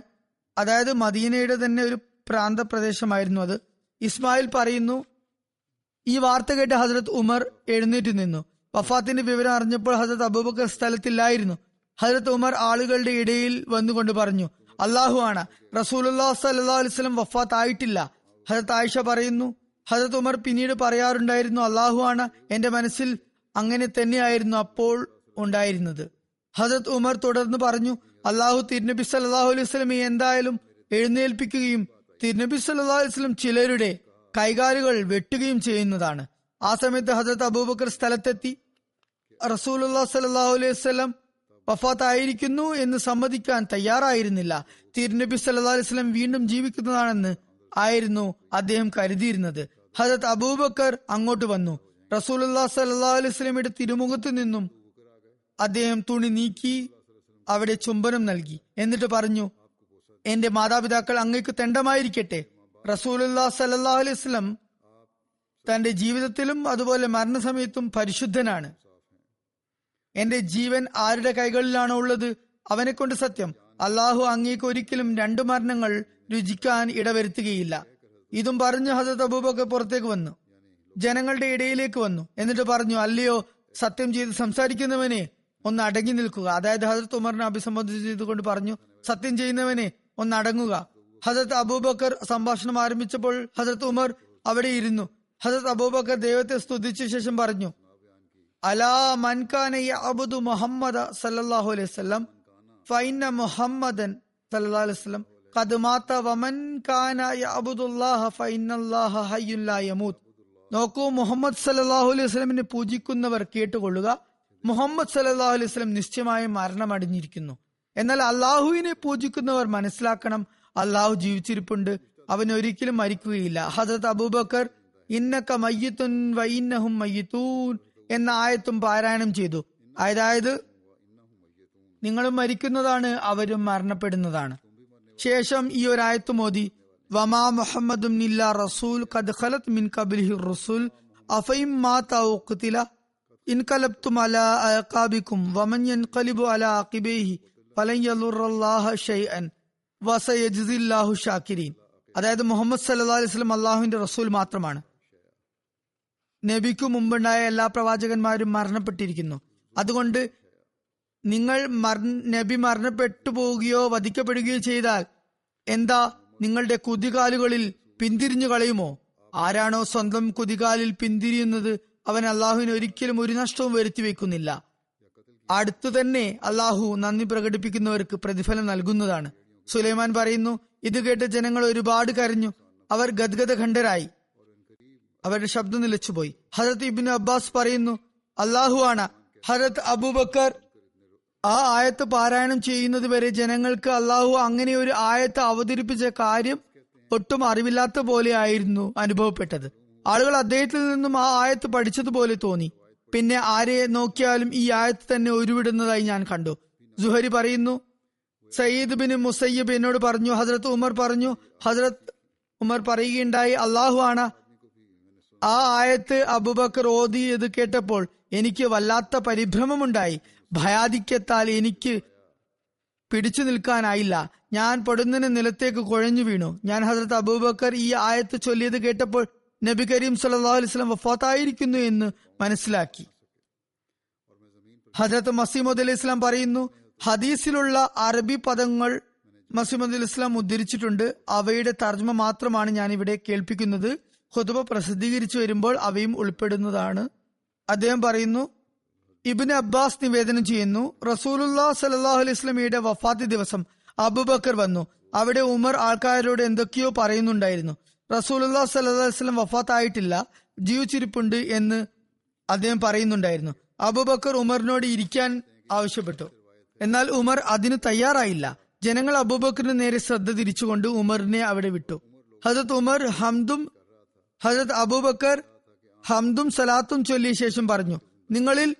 അതായത് മദീനയുടെ തന്നെ ഒരു പ്രാന്ത പ്രദേശമായിരുന്നു അത്. ഇസ്മായിൽ പറയുന്നു ഈ വാർത്ത കേട്ട് ഹസരത് ഉമർ എഴുന്നേറ്റ് നിന്നു. വഫാത്തിന്റെ വിവരം അറിഞ്ഞപ്പോൾ ഹസരത് അബൂബക്കർ സ്ഥലത്തില്ലായിരുന്നു. ഹജരത് ഉമർ ആളുകളുടെ ഇടയിൽ വന്നുകൊണ്ട് പറഞ്ഞു അള്ളാഹു ആണ്. റസൂലുല്ലാ സല്ലാ വഫാത്ത് ആയിട്ടില്ല ഹജത് ആയിഷ പറയുന്നു ഹജത് ഉമർ പിന്നീട് പറയാറുണ്ടായിരുന്നു അള്ളാഹു ആണ്. എന്റെ മനസ്സിൽ അങ്ങനെ തന്നെയായിരുന്നു അപ്പോൾ ഉണ്ടായിരുന്നത്. ഹസരത് ഉമർ തുടർന്ന് പറഞ്ഞു അള്ളാഹു തിരുനബി സല്ലാഹു അലൈഹി സ്വലമെ എന്തായാലും എഴുന്നേൽപ്പിക്കുകയും തിരുനബി സല്ലാ അലൈഹി സ്വലം ചിലരുടെ കൈകാലുകൾ വെട്ടുകയും ചെയ്യുന്നതാണ്. ആ സമയത്ത് ഹസരത് അബൂബക്കർ സ്ഥലത്തെത്തി. റസൂലുല്ലാ സലാഹു അലൈഹി വസ്ലം വഫാത്തായിരിക്കുന്നു എന്ന് സമ്മതിക്കാൻ തയ്യാറായിരുന്നില്ല. തിരുനബി സല്ലാ അലൈഹി സ്വലം വീണ്ടും ജീവിക്കുന്നതാണെന്ന് ആയിരുന്നു അദ്ദേഹം കരുതിയിരുന്നത്. ഹജത് അബൂബക്കർ അങ്ങോട്ട് വന്നു. റസൂലുല്ലാ സല്ലാ അലൈഹി തിരുമുഖത്ത് നിന്നും അദ്ദേഹം തുണി നീക്കി അവിടെ ചുംബനം നൽകി. എന്നിട്ട് പറഞ്ഞു എന്റെ മാതാപിതാക്കൾ അങ്ങേക്ക് തെണ്ടമായിരിക്കട്ടെ. റസൂലുല്ലാ സല്ലാ അലൈഹി തന്റെ ജീവിതത്തിലും അതുപോലെ മരണസമയത്തും പരിശുദ്ധനാണ്. എന്റെ ജീവൻ ആരുടെ കൈകളിലാണോ ഉള്ളത്? അവനെ കൊണ്ട് സത്യം. അള്ളാഹു അങ്ങേക്ക് ഒരിക്കലും രണ്ടു മരണങ്ങൾ രുചിക്കാൻ ഇടവരുത്തുകയില്ല. ഇതും പറഞ്ഞു ഹസത്ത് അബൂബക്കർ പുറത്തേക്ക് വന്നു. ജനങ്ങളുടെ ഇടയിലേക്ക് വന്നു. എന്നിട്ട് പറഞ്ഞു അല്ലയോ സത്യം ചെയ്ത് സംസാരിക്കുന്നവനെ ഒന്ന് അടങ്ങി നിൽക്കുക. അതായത് ഹസരത്ത് ഉമറിനെ അഭിസംബോധന ചെയ്തുകൊണ്ട് പറഞ്ഞു സത്യം ചെയ്യുന്നവനെ ഒന്ന് അടങ്ങുക. ഹസരത്ത് അബൂബക്കർ സംഭാഷണം ആരംഭിച്ചപ്പോൾ ഹസരത്ത് ഉമർ അവിടെ ഇരുന്നു. ഹസരത്ത് അബൂബക്കർ ദൈവത്തെ സ്തുതിച്ച ശേഷം പറഞ്ഞു അലാ മൻകാന അബുദു മുഹമ്മദ് സല്ലാഹു അലൈഹി ഫൈന മുഹമ്മദൻ സല്ലല്ലാഹു അലൈഹി മാത വമൻ കാന യഅബുദുല്ലാഹ ഫൈനല്ലാഹ ഹയ്യുല്ലാ യമൂത്ത് നോക്കൂ മുഹമ്മദ് സല്ലാഹു അലൈഹി സ്വലമിനെ പൂജിക്കുന്നവർ കേട്ടുകൊള്ളുക മുഹമ്മദ് സല്ലാഹു അലൈഹി വസല്ലം നിശ്ചയമായും മരണമടിഞ്ഞിരിക്കുന്നു എന്നാൽ അള്ളാഹുവിനെ പൂജിക്കുന്നവർ മനസ്സിലാക്കണം അള്ളാഹു ജീവിച്ചിരിപ്പുണ്ട് അവൻ ഒരിക്കലും മരിക്കുകയില്ല. ഹജത് അബൂബക്കർ ഇന്നക്ക മയ്യത്തുൻ വൈന്നഹും മയ്യത്തൂൻ എന്ന ആയത്തും പാരായണം ചെയ്തു. അതായത് നിങ്ങളും മരിക്കുന്നതാണ് അവരും മരണപ്പെടുന്നതാണ്. ശേഷം ഈ ഒരായത്ത് മോദി വമാ മുഹമ്മദും നില്ല റസൂൽ ഖദ് ഖലത് മിൻ കബിൽഹി റസൂൽ അഫൈം മാ ഉഖ്തില ഇൻകലബ്തും അല അഖാബിക്കും വമൻ യൻഖലിബു അല അഖിബൈഹി ഫലൻ ഷൈഅൻ അതായത് മുഹമ്മദ് സല്ലാ അലൈഹി അള്ളാഹുവിന്റെ റസൂൽ മാത്രമാണ്. നബിക്കു മുമ്പുണ്ടായ എല്ലാ പ്രവാചകന്മാരും മരണപ്പെട്ടിരിക്കുന്നു. അതുകൊണ്ട് നിങ്ങൾ നബി മരണപ്പെട്ടു പോവുകയോ വധിക്കപ്പെടുകയോ ചെയ്താൽ എന്താ നിങ്ങളുടെ കുതികാലുകളിൽ പിന്തിരിഞ്ഞു കളയുമോ? ആരാണോ സ്വന്തം കുതികാലിൽ പിന്തിരിയുന്നത് അവൻ അള്ളാഹുവിന് ഒരിക്കലും ഒരു നഷ്ടവും വരുത്തി വെക്കുന്നില്ല. അടുത്തു തന്നെ അള്ളാഹു നന്ദി പ്രകടിപ്പിക്കുന്നവർക്ക് പ്രതിഫലം നൽകുന്നതാണ്. സുലൈമാൻ പറയുന്നു ഇത് കേട്ട് ജനങ്ങൾ ഒരുപാട് കരഞ്ഞു. അവർ ഗദ്ഗത ഖണ്ഡരായി. അവരുടെ ശബ്ദം നിലച്ചുപോയി. ഹരത് ഇബിൻ അബ്ബാസ് പറയുന്നു അള്ളാഹു ആണ്. ഹരത് അബൂബക്കർ ആ ആയത്ത് പാരായണം ചെയ്യുന്നത് വരെ ജനങ്ങൾക്ക് അള്ളാഹു അങ്ങനെ ഒരു ആയത്ത് അവതരിപ്പിച്ച കാര്യം ഒട്ടും അറിവില്ലാത്ത പോലെ ആയിരുന്നു അനുഭവപ്പെട്ടത്. ആളുകൾ അദ്ദേഹത്തിൽ നിന്നും ആ ആയത്ത് പഠിച്ചതുപോലെ തോന്നി. പിന്നെ ആരെ നോക്കിയാലും ഈ ആയത്ത് തന്നെ ഉരുവിടുന്നതായി ഞാൻ കണ്ടു. ജുഹരി പറയുന്നു സയ്യിദ് ബിൻ മുസയ്യബ് എന്നോട് പറഞ്ഞു ഹസ്രത്ത് ഉമർ പറഞ്ഞു ഹസ്രത്ത് ഉമർ പറയുകയുണ്ടായി അള്ളാഹു ആണ്. ആ ആയത്ത് അബുബക്കർ ഓതിയത് കേട്ടപ്പോൾ എനിക്ക് വല്ലാത്ത പരിഭ്രമമുണ്ടായി. ഭയാധിക്യത്താൽ എനിക്ക് പിടിച്ചു നിൽക്കാനായില്ല. ഞാൻ പൊടുന്നതിന് നിലത്തേക്ക് കുഴഞ്ഞു വീണു. ഞാൻ ഹസരത്ത് അബൂബക്കർ ഈ ആയത്ത് ചൊല്ലിയത് കേട്ടപ്പോൾ നബി കരീം സല്ലാ അലിസ്ലാം വഫാത്തായിരിക്കുന്നു എന്ന് മനസ്സിലാക്കി. ഹജരത്ത് മസീമദ് അലി ഇസ്ലാം പറയുന്നു ഹദീസിലുള്ള അറബി പദങ്ങൾ മസീമദ് അലി ഇസ്ലാം ഉദ്ധരിച്ചിട്ടുണ്ട്. അവയുടെ തർജ്മ മാത്രമാണ് ഞാൻ ഇവിടെ കേൾപ്പിക്കുന്നത്. ഹുതുബ പ്രസിദ്ധീകരിച്ചു വരുമ്പോൾ അവയും ഉൾപ്പെടുന്നതാണ്. അദ്ദേഹം പറയുന്നു ഇബിന് അബ്ബാസ് നിവേദനം ചെയ്യുന്നു റസൂലുല്ലാ സലാഹു അലൈഹി വഫാത്ത് ദിവസം അബുബക്കർ വന്നു. അവിടെ ഉമർ ആൾക്കാരോട് എന്തൊക്കെയോ പറയുന്നുണ്ടായിരുന്നു. റസൂലുല്ലാ സല്ലാ വസ്ലം വഫാത്തായിട്ടില്ല ജീവിച്ചിരിപ്പുണ്ട് എന്ന് അദ്ദേഹം പറയുന്നുണ്ടായിരുന്നു. അബുബക്കർ ഉമറിനോട് ഇരിക്കാൻ ആവശ്യപ്പെട്ടു. എന്നാൽ ഉമർ അതിന് തയ്യാറായില്ല. ജനങ്ങൾ അബൂബക്കറിന് നേരെ ശ്രദ്ധ തിരിച്ചുകൊണ്ട് ഉമറിനെ അവിടെ വിട്ടു. ഹജത് ഉമർ ഹംദും ഹജത് അബൂബക്കർ ഹംദും സലാത്തും ചൊല്ലിയ ശേഷം പറഞ്ഞു നിങ്ങളിൽ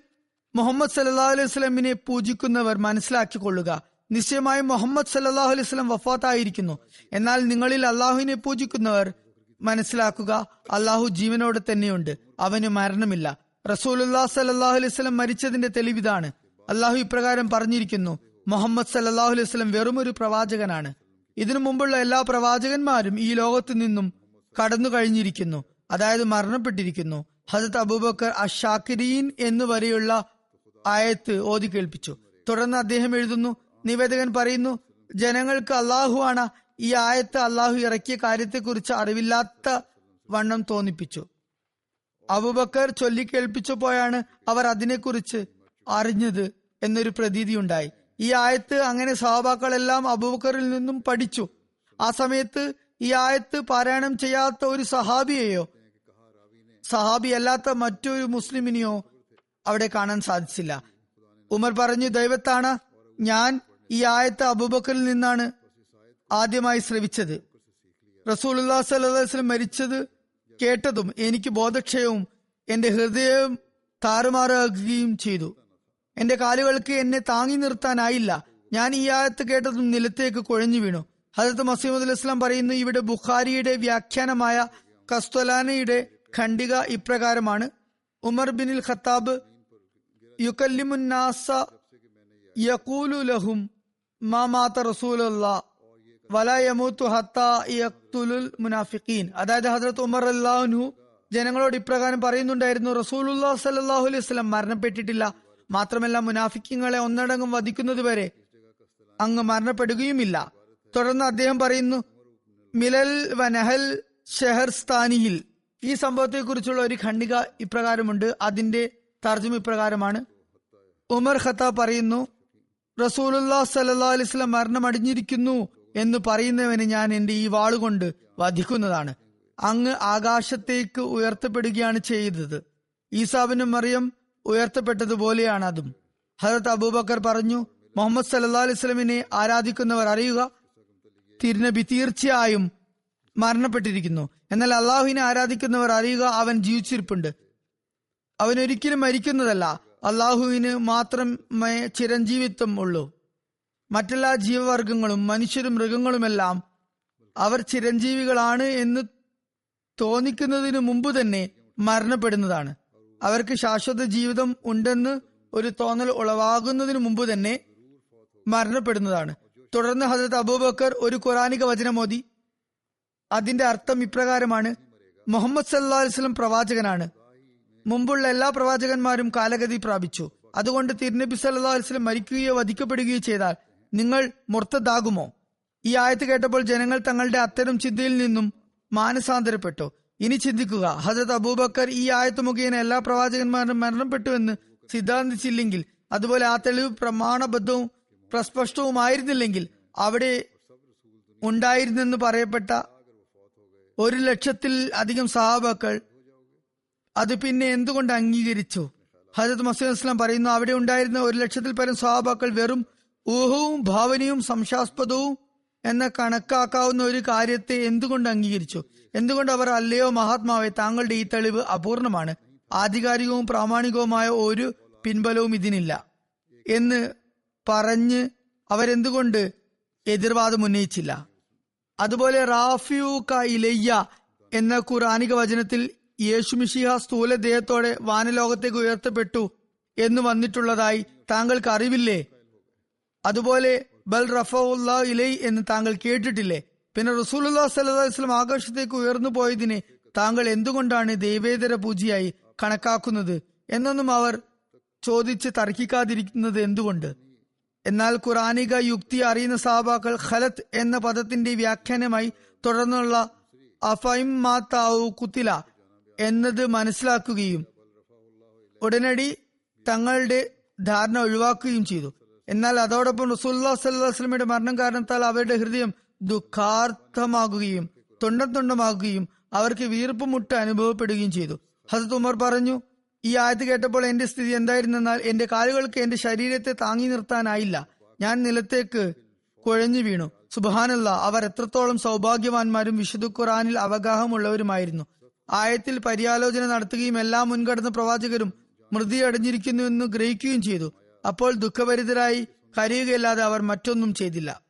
മുഹമ്മദ് സല്ലാ അലൈഹി സ്വലമിനെ പൂജിക്കുന്നവർ മനസ്സിലാക്കിക്കൊള്ളുക. നിശ്ചയമായും മുഹമ്മദ് സല്ലാഹു അലൈഹി സ്വലം വഫാത്തായിരിക്കുന്നു. എന്നാൽ നിങ്ങളിൽ അള്ളാഹുവിനെ പൂജിക്കുന്നവർ മനസ്സിലാക്കുക അള്ളാഹു ജീവനോടെ തന്നെയുണ്ട് അവന് മരണമില്ല. റസൂലുല്ലാ സല്ലാഹു അലൈഹി സ്വലം മരിച്ചതിന്റെ തെളിവിതാണ്. അള്ളാഹു ഇപ്രകാരം പറഞ്ഞിരിക്കുന്നു മുഹമ്മദ് സല്ലാഹു അലൈഹി സ്വലം വെറുമൊരു പ്രവാചകനാണ്. ഇതിനു മുമ്പുള്ള എല്ലാ പ്രവാചകന്മാരും ഈ ലോകത്തു നിന്നും കടന്നു കഴിഞ്ഞിരിക്കുന്നു അതായത് മരണപ്പെട്ടിരിക്കുന്നു. ഹജത് അബൂബക്കർ അഷാക്കിരീൻ എന്നു വരെയുള്ള ആയത്ത് ഓതി കേൾപ്പിച്ചു. തുടർന്ന് അദ്ദേഹം എഴുതുന്നു നിവേദകൻ പറയുന്നു ജനങ്ങൾക്ക് അള്ളാഹു ആണ് ഈ ആയത്ത് അള്ളാഹു ഇറക്കിയ കാര്യത്തെക്കുറിച്ച് അറിവില്ലാത്ത വണ്ണം തോന്നിപ്പിച്ചു. അബുബക്കർ ചൊല്ലിക്കേൾപ്പിച്ചപ്പോഴാണ് അവർ അതിനെക്കുറിച്ച് അറിഞ്ഞത് എന്നൊരു പ്രതീതി ഉണ്ടായി. ഈ ആയത്ത് അങ്ങനെ സഹബാക്കളെല്ലാം അബൂബക്കറിൽ നിന്നും പഠിച്ചു. ആ സമയത്ത് ഈ ആയത്ത് പാരായണം ചെയ്യാത്ത ഒരു സഹാബിയെയോ? സഹാബി അല്ലാത്ത മറ്റൊരു മുസ്ലിമിനെയോ അവിടെ കാണാൻ സാധിച്ചില്ല. ഉമർ പറഞ്ഞു ദൈവത്താണ് ഞാൻ ഈ ആയത്ത് അബൂബക്കറിൽ നിന്നാണ് ആദ്യമായി ശ്രവിച്ചത്. റസൂൽ സല്ലാസ്ലം മരിച്ചത് കേട്ടതും എനിക്ക് ബോധക്ഷയവും എന്റെ ഹൃദയം താറുമാറാകുകയും ചെയ്തു. എന്റെ കാലുകൾക്ക് എന്നെ താങ്ങി നിർത്താനായില്ല. ഞാൻ ഈ ആയത്ത് കേട്ടതും നിലത്തേക്ക് കുഴഞ്ഞു വീണു. ഹജരത്ത് മസീമദ് ഇസ്ലാം പറയുന്നു ഇവിടെ ബുഖാരിയുടെ വ്യാഖ്യാനമായ കസ്തൊലാനയുടെ ഖണ്ഡിക ഇപ്രകാരമാണ്. ഉമർ ബിനിൽ ഖത്താബ് യുക്കല്ലിമുന്നാസ യഖൂലു ലഹും മാ മാത റസൂലുള്ളാ മുനാഫിഖീൻ. അതായത് ഹസ്രത്ത് ഉമർ അല്ലാഹു ജനങ്ങളോട് ഇപ്രകാരം പറയുന്നുണ്ടായിരുന്നു റസൂലുല്ലാ സല്ലാഹു അലൈഹി മരണപ്പെട്ടിട്ടില്ല. മാത്രമല്ല മുനാഫിക്കിങ്ങളെ ഒന്നടങ്കം വധിക്കുന്നതുവരെ അങ്ങ് മരണപ്പെടുകയുമില്ല. തുടർന്ന് അദ്ദേഹം പറയുന്നു മിലൽ വനഹൽ ഷെഹർസ്ഥാനിയിൽ. ഈ സംഭവത്തെക്കുറിച്ചുള്ള ഒരു ഖണ്ഡിക ഇപ്രകാരമുണ്ട്. അതിന്റെ തർജം ഇപ്രകാരമാണ്. ഉമർ ഖത്ത പറയുന്നു റസൂലുല്ലാ സല്ലാ മരണം മരണമടിഞ്ഞിരിക്കുന്നു എന്ന് പറയുന്നവനെ ഞാൻ എന്റെ ഈ വാളുകൊണ്ട് വധിക്കുന്നതാണ്. അങ്ങ് ആകാശത്തേക്ക് ഉയർത്തപ്പെടുകയാണ് ചെയ്തത്. ഈസാബിനും മറിയം ഉയർത്തപ്പെട്ടതുപോലെയാണ് അതും. ഹരത് അബൂബക്കർ പറഞ്ഞു മുഹമ്മദ് സല്ലാ അലിസ്ലമിനെ ആരാധിക്കുന്നവർ അറിയുക തിരുനബി തീർച്ചയായും മരണപ്പെട്ടിരിക്കുന്നു. എന്നാൽ അള്ളാഹുവിനെ ആരാധിക്കുന്നവർ അറിയുക അവൻ ജീവിച്ചിരിപ്പുണ്ട്. അവൻ ഒരിക്കലും മരിക്കുന്നതല്ല. അള്ളാഹുവിന് മാത്രമേ ചിരഞ്ജീവിത്വം ഉള്ളൂ. മറ്റെല്ലാ ജീവവർഗങ്ങളും മനുഷ്യരും മൃഗങ്ങളുമെല്ലാം അവർ ചിരഞ്ജീവികളാണ് എന്ന് തോന്നിക്കുന്നതിന് മുമ്പ് തന്നെ മരണപ്പെടുന്നതാണ്. അവർക്ക് ശാശ്വത ജീവിതം ഉണ്ടെന്ന് ഒരു തോന്നൽ ഉളവാകുന്നതിന് മുമ്പ് തന്നെ മരണപ്പെടുന്നതാണ്. തുടർന്ന് ഹജരത് അബൂബക്കർ ഒരു ഖുറാനിക വചനമോദി അതിന്റെ അർത്ഥം ഇപ്രകാരമാണ്. മുഹമ്മദ് സല്ലാ വസ്ലം പ്രവാചകനാണ്. മുമ്പുള്ള എല്ലാ പ്രവാചകന്മാരും കാലഗതി പ്രാപിച്ചു. അതുകൊണ്ട് തിരുനബി സല്ലാ വസ്ലം മരിക്കുകയോ വധിക്കപ്പെടുകയോ ചെയ്താൽ നിങ്ങൾ മുർത്തതാകുമോ ഈ ആയത്ത് കേട്ടപ്പോൾ ജനങ്ങൾ തങ്ങളുടെ അത്തരം ചിന്തയിൽ നിന്നും മാനസാന്തരപ്പെട്ടു. ഇനി ചിന്തിക്കുക ഹജരത് അബൂബക്കർ ഈ ആയത്ത് മുഖേന എല്ലാ പ്രവാചകന്മാരും മരണപ്പെട്ടുവെന്ന് സിദ്ധാന്തിച്ചില്ലെങ്കിൽ അതുപോലെ ആ തെളിവ് പ്രമാണബദ്ധവും പ്രസ്പഷ്ടവുമായിരുന്നില്ലെങ്കിൽ അവിടെ ഉണ്ടായിരുന്നെന്ന് പറയപ്പെട്ട ഒരു ലക്ഷത്തിൽ അധികം സഹാബാക്കൾ അത് പിന്നെ എന്തുകൊണ്ട് അംഗീകരിച്ചു? ഹജത് മസൂദ് ഇസ്ലാം പറയുന്നു അവിടെ ഉണ്ടായിരുന്ന ഒരു ലക്ഷത്തിൽ പരം സഹാബാക്കൾ വെറും ഊഹവും ഭാവനയും സംശാസ്പദവും എന്ന കണക്കാക്കാവുന്ന ഒരു കാര്യത്തെ എന്തുകൊണ്ട് അംഗീകരിച്ചു? എന്തുകൊണ്ട് അവർ അല്ലയോ മഹാത്മാവെ താങ്കളുടെ ഈ തെളിവ് അപൂർണമാണ്. ആധികാരികവും പ്രാമാണികവുമായ ഒരു പിൻബലവും ഇതിനില്ല എന്ന് പറഞ്ഞ് അവരെന്തുകൊണ്ട് എതിർവാദം ഉന്നയിച്ചില്ല? അതുപോലെ റാഫിയു ഇലയ്യ എന്ന ഖുറാനിക വചനത്തിൽ യേശു യേശുമിഷിഹ സ്ഥൂല ദേഹത്തോടെ വാനലോകത്തേക്ക് ഉയർത്തപ്പെട്ടു എന്ന് വന്നിട്ടുള്ളതായി താങ്കൾക്ക് അറിവില്ലേ? അതുപോലെ ബൽ റഫുല്ല ഇലൈ എന്ന് താങ്കൾ കേട്ടിട്ടില്ലേ? പിന്നെ റസൂലുല്ലാ സല്ലാസ്ലം ആകാശത്തേക്ക് ഉയർന്നു പോയതിനെ താങ്കൾ എന്തുകൊണ്ടാണ് ദൈവേതര പൂജയായി കണക്കാക്കുന്നത്? എന്നൊന്നും അവർ ചോദിച്ച് തർക്കിക്കാതിരിക്കുന്നത് എന്തുകൊണ്ട്? എന്നാൽ ഖുറാനിക യുക്തി അറിയുന്ന സാബാക്കൾ ഖലത്ത് എന്ന പദത്തിന്റെ വ്യാഖ്യാനമായി തുടർന്നുള്ള അഫൈം മാതാവു കുത്തില എന്നത് മനസ്സിലാക്കുകയും ഉടനടി തങ്ങളുടെ ധാരണ ഒഴിവാക്കുകയും ചെയ്തു. എന്നാൽ അതോടൊപ്പം റസൂല്ലാ സല്ലാസ്ലമിയുടെ മരണം കാരണത്താൽ അവരുടെ ഹൃദയം ദുഃഖാർത്ഥമാകുകയും തൊണ്ടം തൊണ്ടമാകുകയും അവർക്ക് വീർപ്പുമുട്ട് അനുഭവപ്പെടുകയും ചെയ്തു. ഹസത്ത് ഉമർ പറഞ്ഞു ഈ ആയത്ത് കേട്ടപ്പോൾ എന്റെ സ്ഥിതി എന്തായിരുന്നെന്നാൽ എന്റെ കാലുകൾക്ക് എന്റെ ശരീരത്തെ താങ്ങി നിർത്താനായില്ല. ഞാൻ നിലത്തേക്ക് കുഴഞ്ഞു വീണു. സുബാനല്ല അവർ എത്രത്തോളം സൗഭാഗ്യവാന്മാരും വിശുദ്ധ ഖുറാനിൽ അവഗാഹമുള്ളവരുമായിരുന്നു. ആയത്തിൽ പര്യാലോചന നടത്തുകയും എല്ലാ മുൻകടന്ന പ്രവാചകരും മൃതി അടഞ്ഞിരിക്കുന്നുവെന്ന് ഗ്രഹിക്കുകയും ചെയ്തു. അപ്പോൾ ദുഃഖഭരിതരായി കരയുകയല്ലാതെ അവർ മറ്റൊന്നും ചെയ്തില്ല.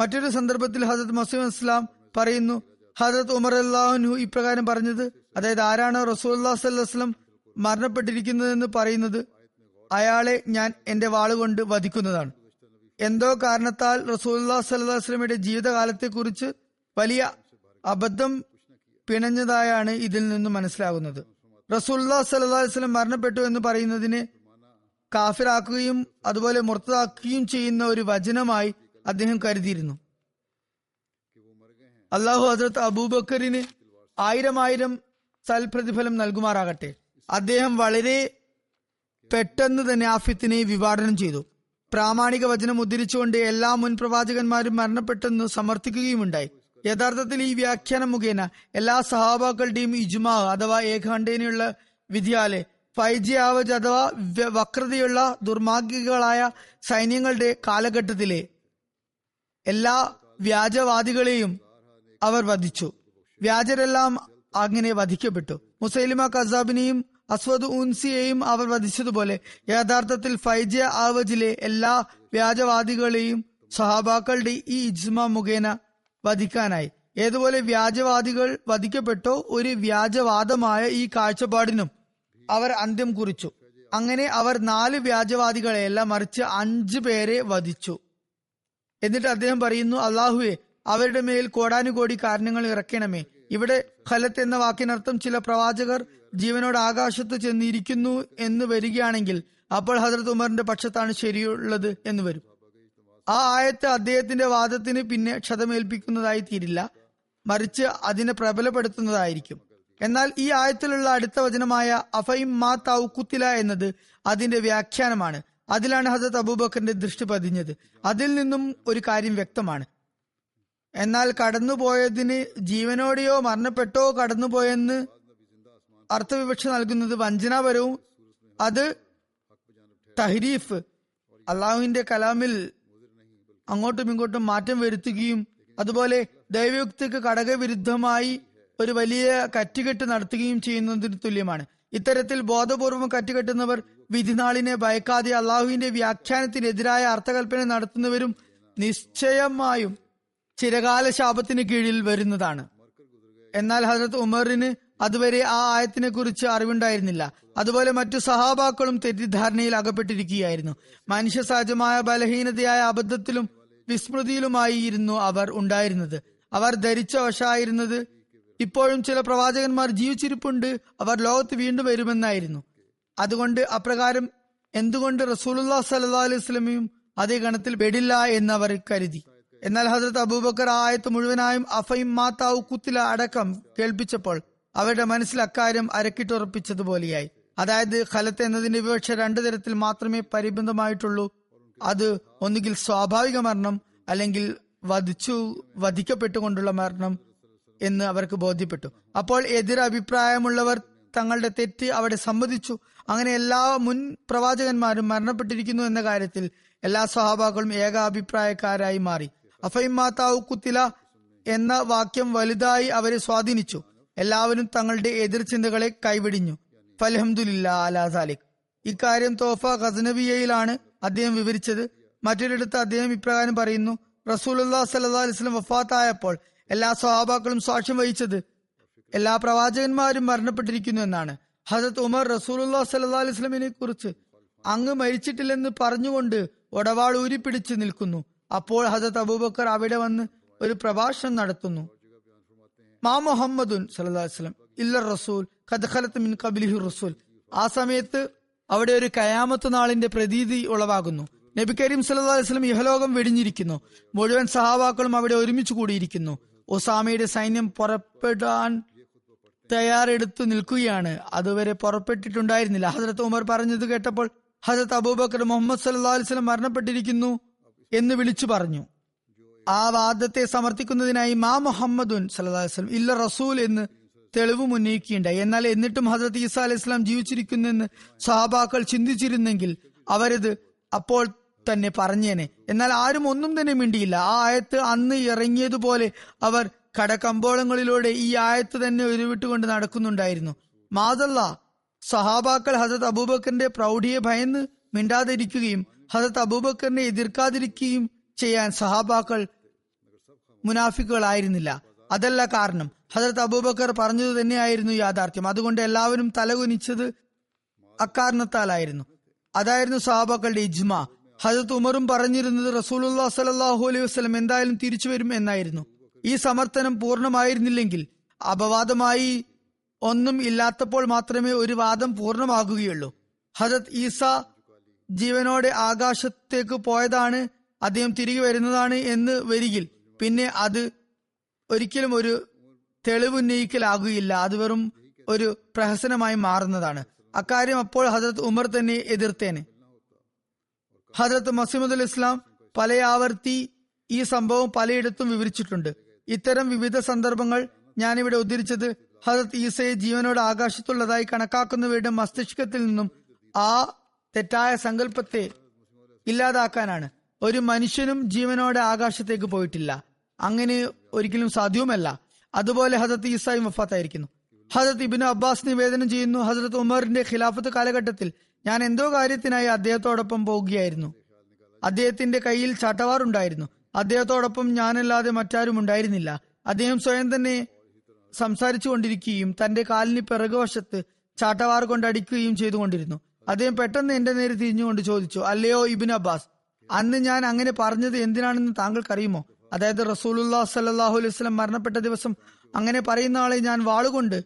മറ്റൊരു സന്ദർഭത്തിൽ ഹജരത് മസീം ഇസ്ലാം പറയുന്നു ഹജരത് ഉമർ അള്ളാഹുനു ഇപ്രകാരം പറഞ്ഞത് അതായത് ആരാണ് അള്ളാഹു സല്ലാസ്ലം മരണപ്പെട്ടിരിക്കുന്നതെന്ന് പറയുന്നത് അയാളെ ഞാൻ എന്റെ വാളുകൊണ്ട് വധിക്കുന്നതാണ്. എന്തോ കാരണത്താൽ റസൂല്ലാ സല്ലാസ്ലമിയുടെ ജീവിതകാലത്തെക്കുറിച്ച് വലിയ അബദ്ധം പിണഞ്ഞതായാണ് ഇതിൽ നിന്ന് മനസ്സിലാകുന്നത്. റസൂല്ലാ സല്ലാസ്ലം മരണപ്പെട്ടു എന്ന് പറയുന്നതിനെ കാഫിറാക്കുകയും അതുപോലെ മുർത്തതാക്കുകയും ചെയ്യുന്ന ഒരു വചനമായി അദ്ദേഹം കരുതിയിരുന്നു. അള്ളാഹു ഹസരത്ത് അബൂബക്കറിന് ആയിരം ആയിരം സൽപ്രതിഫലം നൽകുമാറാകട്ടെ. അദ്ദേഹം വളരെ പെട്ടെന്ന് തന്നെ ആഫിത്തിനെ വിവാടനം ചെയ്തു. പ്രാമാണിക വചനം ഉദ്ധരിച്ചുകൊണ്ട് എല്ലാ മുൻ പ്രവാചകന്മാരും മരണപ്പെട്ടെന്ന് സമർത്ഥിക്കുകയുമുണ്ടായി. യഥാർത്ഥത്തിൽ ഈ വ്യാഖ്യാനം മുഖേന എല്ലാ സഹാബാക്കളുടെയും ഇജുമാ അഥവാ ഏകാണ്ടേനയുള്ള വിധിയാലെ ഫൈജി ആവജ് അഥവാ വക്രതയുള്ള ദുർമാർഗികളായ സൈന്യങ്ങളുടെ കാലഘട്ടത്തിലെ എല്ലാ വ്യാജവാദികളെയും അവർ വധിച്ചു. വ്യാജരെല്ലാം അങ്ങനെ വധിക്കപ്പെട്ടു. മുസൈലിമ കസാബിനെയും അസ്വദ് ഉൻസിയെയും അവർ വധിച്ചതുപോലെ യഥാർത്ഥത്തിൽ ഫൈജ ആവജിലെ എല്ലാ വ്യാജവാദികളെയും സഹാബാക്കളുടെ ഈ ഇജ്മ മുഖേന വധിക്കാനായി. ഏതുപോലെ വ്യാജവാദികൾ വധിക്കപ്പെട്ടോ ഒരു വ്യാജവാദമായ ഈ കാഴ്ചപ്പാടിനും അവർ അന്ത്യം കുറിച്ചു. അങ്ങനെ അവർ നാല് വ്യാജവാദികളെയല്ല മറിച്ച് അഞ്ചു പേരെ വധിച്ചു. എന്നിട്ട് അദ്ദേഹം പറയുന്നു അള്ളാഹുവെ അവരുടെ മേൽ കോടാനുകോടി കാരണങ്ങൾ ഇറക്കണമേ. ഇവിടെ ഖലത്ത് എന്ന വാക്കിനർത്ഥം ചില പ്രവാചകർ ജീവനോട് ആകാശത്ത് ചെന്നിരിക്കുന്നു എന്ന് വരികയാണെങ്കിൽ അപ്പോൾ ഹജറത്ത് ഉമറിന്റെ പക്ഷത്താണ് ശരിയുള്ളത് എന്ന് വരും. ആ ആയത്ത് അദ്ദേഹത്തിന്റെ വാദത്തിന് പിന്നെ ക്ഷതമേൽപ്പിക്കുന്നതായി തീരില്ല. മറിച്ച് അതിനെ പ്രബലപ്പെടുത്തുന്നതായിരിക്കും. എന്നാൽ ഈ ആയത്തിലുള്ള അടുത്ത വചനമായ അഫൈം മാ തൗക്കുത്തില എന്നത് അതിന്റെ വ്യാഖ്യാനമാണ്. അതിലാണ് ഹസത്ത് അബൂബക്കറിന്റെ ദൃഷ്ടി പതിഞ്ഞത്. അതിൽ നിന്നും ഒരു കാര്യം വ്യക്തമാണ്. എന്നാൽ കടന്നുപോയതിന് ജീവനോടെയോ മരണപ്പെട്ടോ കടന്നുപോയെന്ന് അർത്ഥവിവക്ഷ നൽകുന്നത് വഞ്ചനാപരവും അത് തഹരീഫ് അള്ളാഹുവിന്റെ കലാമിൽ അങ്ങോട്ടും ഇങ്ങോട്ടും മാറ്റം വരുത്തുകയും അതുപോലെ ദൈവയുക്തിക്ക് ഘടകവിരുദ്ധമായി ഒരു വലിയ കറ്റുകെട്ട് നടത്തുകയും ചെയ്യുന്നതിന് തുല്യമാണ്. ഇത്തരത്തിൽ ബോധപൂർവം കറ്റുകെട്ടുന്നവർ വിധിനാളിനെ ഭയക്കാതെ അള്ളാഹുവിന്റെ വ്യാഖ്യാനത്തിനെതിരായ അർത്ഥകൽപ്പന നടത്തുന്നവരും നിശ്ചയമായും ചിരകാല ശാപത്തിന് കീഴിൽ വരുന്നതാണ്. എന്നാൽ ഹസരത്ത് ഉമറിന് അതുവരെ ആ ആയത്തിനെ കുറിച്ച് അറിവുണ്ടായിരുന്നില്ല. അതുപോലെ മറ്റു സഹാബാക്കളും തെറ്റിദ്ധാരണയിൽ അകപ്പെട്ടിരിക്കുകയായിരുന്നു. മനുഷ്യ സഹജമായ ബലഹീനതയായ അബദ്ധത്തിലും വിസ്മൃതിയിലുമായിരുന്നു അവർ ഉണ്ടായിരുന്നത്. അവർ ധരിച്ച വശായിരുന്നത് ഇപ്പോഴും ചില പ്രവാചകന്മാർ ജീവിച്ചിരിപ്പുണ്ട്. അവർ ലോകത്ത് വീണ്ടും വരുമെന്നായിരുന്നു. അതുകൊണ്ട് അപ്രകാരം എന്തുകൊണ്ട് റസൂലുല്ലാ സല്ലാ അലൈഹി സ്വലമിയും അതേ ഗണത്തിൽ പെടില്ല എന്ന് അവർ കരുതി. എന്നാൽ ഹസരത്ത് അബൂബക്കർ ആയത്ത് മുഴുവനായും അഫയും മാതാവ് കുത്തില അടക്കം കേൾപ്പിച്ചപ്പോൾ അവരുടെ മനസ്സിൽ അക്കാര്യം അരക്കിട്ടുറപ്പിച്ചതുപോലെയായി. അതായത് ഖലത്ത് എന്നതിന്റെ വിവക്ഷ രണ്ടു തരത്തിൽ മാത്രമേ പരിബന്ധമായിട്ടുള്ളൂ അത് ഒന്നുകിൽ സ്വാഭാവിക മരണം അല്ലെങ്കിൽ വധിച്ചു വധിക്കപ്പെട്ടുകൊണ്ടുള്ള മരണം എന്ന് അവർക്ക് ബോധ്യപ്പെട്ടു. അപ്പോൾ എതിർ അഭിപ്രായമുള്ളവർ തങ്ങളുടെ തെറ്റ് അവിടെ സമ്മതിച്ചു. അങ്ങനെ എല്ലാ മുൻ പ്രവാചകന്മാരും മരണപ്പെട്ടിരിക്കുന്നു എന്ന കാര്യത്തിൽ എല്ലാ സ്വഹാബാക്കളും ഏകാഭിപ്രായക്കാരായി മാറി. അഫൈം മാതാവ് കുത്തില എന്ന വാക്യം വലുതായി അവരെ സ്വാധീനിച്ചു. എല്ലാവരും തങ്ങളുടെ എതിർ ചിന്തകളെ കൈവിടിഞ്ഞു ഫലഹമുല്ല അലാസാലിഖ് ഇക്കാര്യം തോഫ ഖസനബിയയിലാണ് അദ്ദേഹം വിവരിച്ചത്. മറ്റൊരിടത്ത് അദ്ദേഹം ഇപ്രകാരം പറയുന്നു റസൂലുല്ലാ സല്ലാ അലിസ്ലം വഫാത്തായപ്പോൾ എല്ലാ സ്വഹാബാക്കളും സാക്ഷ്യം വഹിച്ചത് എല്ലാ പ്രവാചകന്മാരും മരണപ്പെട്ടിരിക്കുന്നു എന്നാണ്. ഹസത്ത് ഉമർ റസൂലുല്ലാ സല്ലാ കുറിച്ച് അങ്ങ് മരിച്ചിട്ടില്ലെന്ന് പറഞ്ഞുകൊണ്ട് ഒടവാൾ ഊരിപ്പിടിച്ച് നിൽക്കുന്നു. അപ്പോൾ ഹസത്ത് അബൂബക്കർ അവിടെ വന്ന് ഒരു പ്രഭാഷണം നടത്തുന്നു. മാ മുഹമ്മദുൻ സല്ലാസ്ലം ഇല്ല റസൂൽ കദ്ഖലത്ത് മിൻ കബിലിഹു റസൂൽ. ആ സമയത്ത് അവിടെ ഒരു കയാമത്ത് നാളിന്റെ പ്രതീതി ഉളവാകുന്നു. നബി കരീം സല്ലാ വസ്ലം ഇഹലോകം വെടിഞ്ഞിരിക്കുന്നു. മുഴുവൻ സഹാവാക്കളും അവിടെ ഒരുമിച്ച് കൂടിയിരിക്കുന്നു. ഒസാമയുടെ സൈന്യം പുറപ്പെടാൻ തയ്യാറെടുത്തു നിൽക്കുകയാണ്. അതുവരെ പുറപ്പെട്ടിട്ടുണ്ടായിരുന്നില്ല. ഹസരത്ത് ഉമർ പറഞ്ഞത് കേട്ടപ്പോൾ ഹസരത്ത് അബൂബക്കർ മുഹമ്മദ് സല്ലാ വസ്ലം മരണപ്പെട്ടിരിക്കുന്നു. എന്ന് വിളിച്ചു പറഞ്ഞു. ആ വാദത്തെ സമർത്ഥിക്കുന്നതിനായി മാ മുഹമ്മദുൻ സല്ലാസ്ലം ഇല്ല റസൂൽ എന്ന് തെളിവ് ഉന്നയിക്കുകയുണ്ടായി. എന്നാൽ എന്നിട്ടും ഹസരത് ഈസ അലൈഹി ഇസ്ലാം ജീവിച്ചിരിക്കുന്നെന്ന് സഹാബാക്കൾ ചിന്തിച്ചിരുന്നെങ്കിൽ അവരത് അപ്പോൾ തന്നെ പറഞ്ഞേനെ. എന്നാൽ ആരും ഒന്നും തന്നെ മിണ്ടിയില്ല. ആ ആയത്ത് അന്ന് ഇറങ്ങിയതുപോലെ അവർ കടകമ്പോളങ്ങളിലൂടെ ഈ ആയത്ത് തന്നെ ഉരുവിട്ടുകൊണ്ട് നടക്കുന്നുണ്ടായിരുന്നു. മാതല്ല സഹാബാക്കൾ ഹസരത് അബൂബക്കറിന്റെ പ്രൗഢിയെ ഭയന്ന് മിണ്ടാതിരിക്കുകയും ഹസരത്ത് അബൂബക്കറിനെ എതിർക്കാതിരിക്കുകയും ചെയ്യാൻ സഹാബാക്കൾ മുനാഫിക്കുകളായിരുന്നില്ല. അതല്ല കാരണം. ഹസരത്ത് അബൂബക്കർ പറഞ്ഞത് തന്നെയായിരുന്നു യാഥാർത്ഥ്യം. അതുകൊണ്ട് എല്ലാവരും തലകുനിച്ചത് അക്കാരണത്താലായിരുന്നു. അതായിരുന്നു സഹാബാക്കളുടെ ഇജ്മ. ഹജത് ഉമറും പറഞ്ഞിരുന്നത് റസൂലുല്ലാ സലാഹു അലൈഹി വസ്ലം എന്തായാലും തിരിച്ചു വരും എന്നായിരുന്നു. ഈ സമർത്ഥനം പൂർണമായിരുന്നില്ലെങ്കിൽ അപവാദമായി ഒന്നും ഇല്ലാത്തപ്പോൾ മാത്രമേ ഒരു വാദം പൂർണമാകുകയുള്ളൂ. ഹജത് ഈസ ജീവനോടെ ആകാശത്തേക്ക് പോയതാണ് അദ്ദേഹം തിരികെ വരുന്നതാണ് എന്ന് വരികിൽ. പിന്നെ അത് ഒരിക്കലും ഒരു തെളിവുന്നയിക്കലാകുകയില്ല അത് വെറും ഒരു പ്രഹസനമായി മാറുന്നതാണ്. അക്കാര്യം അപ്പോൾ ഹജരത് ഉമർ തന്നെ എതിർത്തേനെ. ഹജറത്ത് മസീമുദ് ഇസ്ലാം പല ആവർത്തി ഈ സംഭവം പലയിടത്തും വിവരിച്ചിട്ടുണ്ട്. ഇത്തരം വിവിധ സന്ദർഭങ്ങൾ ഞാനിവിടെ ഉദ്ധരിച്ചത് ഹജത് ഈസയെ ജീവനോട് ആകാശത്തുള്ളതായി കണക്കാക്കുന്നവരുടെ മസ്തിഷ്കത്തിൽ നിന്നും ആ തെറ്റായ സങ്കല്പത്തെ ഇല്ലാതാക്കാനാണ്. ഒരു മനുഷ്യനും ജീവനോടെ ആകാശത്തേക്ക് പോയിട്ടില്ല. അങ്ങനെ ഒരിക്കലും സാധ്യവുമല്ല. അതുപോലെ ഹസത്ത് ഈസായി വഫാത്തായിരിക്കുന്നു. ഹസത്ത് ഇബിന് അബ്ബാസ് നിവേദനം ചെയ്യുന്നു ഹസരത്ത് ഉമറിന്റെ ഖിലാഫത്ത് കാലഘട്ടത്തിൽ ഞാൻ എന്തോ കാര്യത്തിനായി അദ്ദേഹത്തോടൊപ്പം പോവുകയായിരുന്നു. അദ്ദേഹത്തിന്റെ കയ്യിൽ ചാട്ടവാറുണ്ടായിരുന്നു അദ്ദേഹത്തോടൊപ്പം ഞാനല്ലാതെ മറ്റാരും ഉണ്ടായിരുന്നില്ല. അദ്ദേഹം സ്വയം തന്നെ സംസാരിച്ചു കൊണ്ടിരിക്കുകയും തന്റെ കാലിന് പിറകുവശത്ത് ചാട്ടവാർ കൊണ്ടടിക്കുകയും ചെയ്തുകൊണ്ടിരുന്നു. അദ്ദേഹം പെട്ടെന്ന് എന്റെ നേരെ തിരിഞ്ഞുകൊണ്ട് ചോദിച്ചു അല്ലയോ ഇബിൻ അബ്ബാസ് അന്ന് ഞാൻ അങ്ങനെ പറഞ്ഞത് എന്തിനാണെന്ന് താങ്കൾക്കറിയുമോ? അതായത് റസൂലുല്ലാ സല്ലാഹു അലൈഹി സ്വലം മരണപ്പെട്ട ദിവസം അങ്ങനെ പറയുന്ന ആളെ ഞാൻ വാളുകൊണ്ട്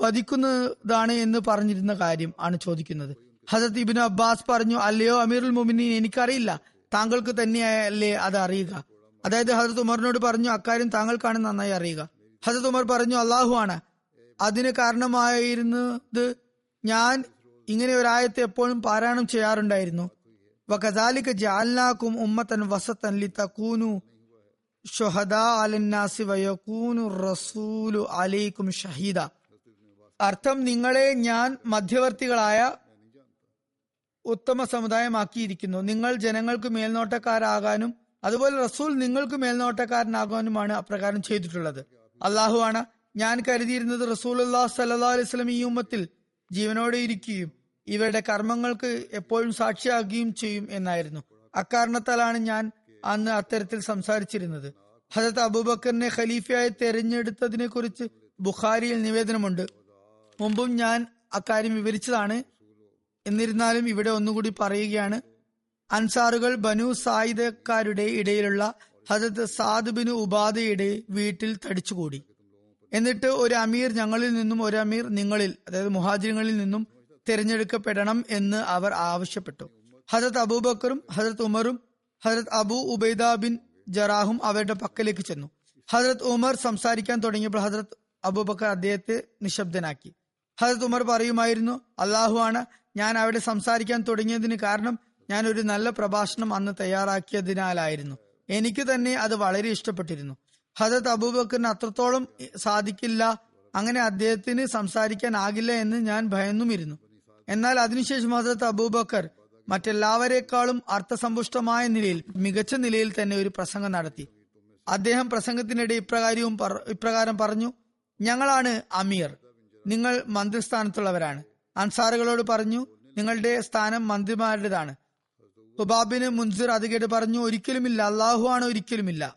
വധിക്കുന്നതാണ് എന്ന് പറഞ്ഞിരുന്ന കാര്യം ആണ് ചോദിക്കുന്നത്. ഹസത്ത് ഇബിൻ അബ്ബാസ് പറഞ്ഞു അല്ലയോ അമീറുൽ മുമിനീൻ എനിക്കറിയില്ല. താങ്കൾക്ക് തന്നെയല്ലേ അത് അറിയുക? അതായത് ഹസത്ത് ഉമറിനോട് പറഞ്ഞു അക്കാര്യം താങ്കൾക്കാണ് നന്നായി അറിയുക. ഹസത്ത് ഉമർ പറഞ്ഞു അള്ളാഹു ആണ്. അതിന് കാരണമായിരുന്നത് ഞാൻ ഇങ്ങനെ ഒരു ആയത്തെ എപ്പോഴും പാരായണം ചെയ്യാറുണ്ടായിരുന്നു. വകദാലിക ജാൽനാക്കും ഉമ്മത്തൻ വസത്തൻ വയകൂനു റസൂലു ഷഹീദ. അർത്ഥം നിങ്ങളെ ഞാൻ മധ്യവർത്തികളായ ഉത്തമ സമുദായമാക്കിയിരിക്കുന്നു. നിങ്ങൾ ജനങ്ങൾക്ക് മേൽനോട്ടക്കാരാകാനും അതുപോലെ റസൂൽ നിങ്ങൾക്ക് മേൽനോട്ടക്കാരനാകാനുമാണ് അപ്രകാരം ചെയ്തിട്ടുള്ളത്. അള്ളാഹു ആണ് ഞാൻ കരുതിയിരുന്നത് റസൂൽ അള്ളാഹു സല്ലാ അലൈഹി സ്വലം ഈ ഉമ്മത്തിൽ ജീവനോടെ ഇരിക്കുകയും ഇവരുടെ കർമ്മങ്ങൾക്ക് എപ്പോഴും സാക്ഷിയാകുകയും ചെയ്യും എന്നായിരുന്നു. അക്കാരണത്താലാണ് ഞാൻ അന്ന് അത്തരത്തിൽ സംസാരിച്ചിരുന്നത്. ഹജത് അബൂബക്കറിനെ ഖലീഫയായി തെരഞ്ഞെടുത്തതിനെ കുറിച്ച് ബുഖാരിയിൽ നിവേദനമുണ്ട്. മുമ്പും ഞാൻ അക്കാര്യം വിവരിച്ചതാണ്. എന്നിരുന്നാലും ഇവിടെ ഒന്നുകൂടി പറയുകയാണ്. അൻസാറുകൾ ബനു സായിദക്കാരുടെ ഇടയിലുള്ള ഹജത് സാദ് ബിനു ഉപാധയുടെ വീട്ടിൽ തടിച്ചുകൂടി. എന്നിട്ട് ഒരു അമീർ ഞങ്ങളിൽ നിന്നും ഒരു അമീർ നിങ്ങളിൽ അതായത് മുഹാജിങ്ങളിൽ നിന്നും തിരഞ്ഞെടുക്കപ്പെടണം എന്ന് അവർ ആവശ്യപ്പെട്ടു. ഹജരത് അബൂബക്കറും ഹജരത് ഉമറും ഹജരത് അബു ഉബൈദ ബിൻ ജറാഹും അവരുടെ പക്കലേക്ക് ചെന്നു. ഹജരത് ഉമർ സംസാരിക്കാൻ തുടങ്ങിയപ്പോൾ ഹജരത് അബൂബക്കർ അദ്ദേഹത്തെ നിശബ്ദനാക്കി. ഹജരത് ഉമർ പറയുമായിരുന്നു അള്ളാഹു ആണ് ഞാൻ അവിടെ സംസാരിക്കാൻ തുടങ്ങിയതിന് കാരണം ഞാൻ ഒരു നല്ല പ്രഭാഷണം അന്ന് തയ്യാറാക്കിയതിനാലായിരുന്നു. എനിക്ക് തന്നെ അത് വളരെ ഇഷ്ടപ്പെട്ടിരുന്നു. ഹജരത് അബൂബക്കറിന് അത്രത്തോളം സാധിക്കില്ല അങ്ങനെ അദ്ദേഹത്തിന് സംസാരിക്കാൻ ആകില്ല എന്ന് ഞാൻ ഭയന്നുമിരുന്നു. എന്നാൽ അതിനുശേഷം ഹസരത്ത് അബൂബക്കർ മറ്റെല്ലാവരെക്കാളും അർത്ഥസമ്പുഷ്ടമായ നിലയിൽ മികച്ച നിലയിൽ തന്നെ ഒരു പ്രസംഗം നടത്തി. അദ്ദേഹം പ്രസംഗത്തിനിടെ ഇപ്രകാരവും ഇപ്രകാരം പറഞ്ഞു ഞങ്ങളാണ് അമീർ. നിങ്ങൾ മന്ത്രിസ്ഥാനത്തുള്ളവരാണ്. അൻസാറുകളോട് പറഞ്ഞു നിങ്ങളുടെ സ്ഥാനം മന്ത്രിമാരുടേതാണ്. ഹുബാബിന് മുൻസിർ അത് കേട്ട് പറഞ്ഞു ഒരിക്കലുമില്ല അള്ളാഹു ആണ് ഒരിക്കലുമില്ല.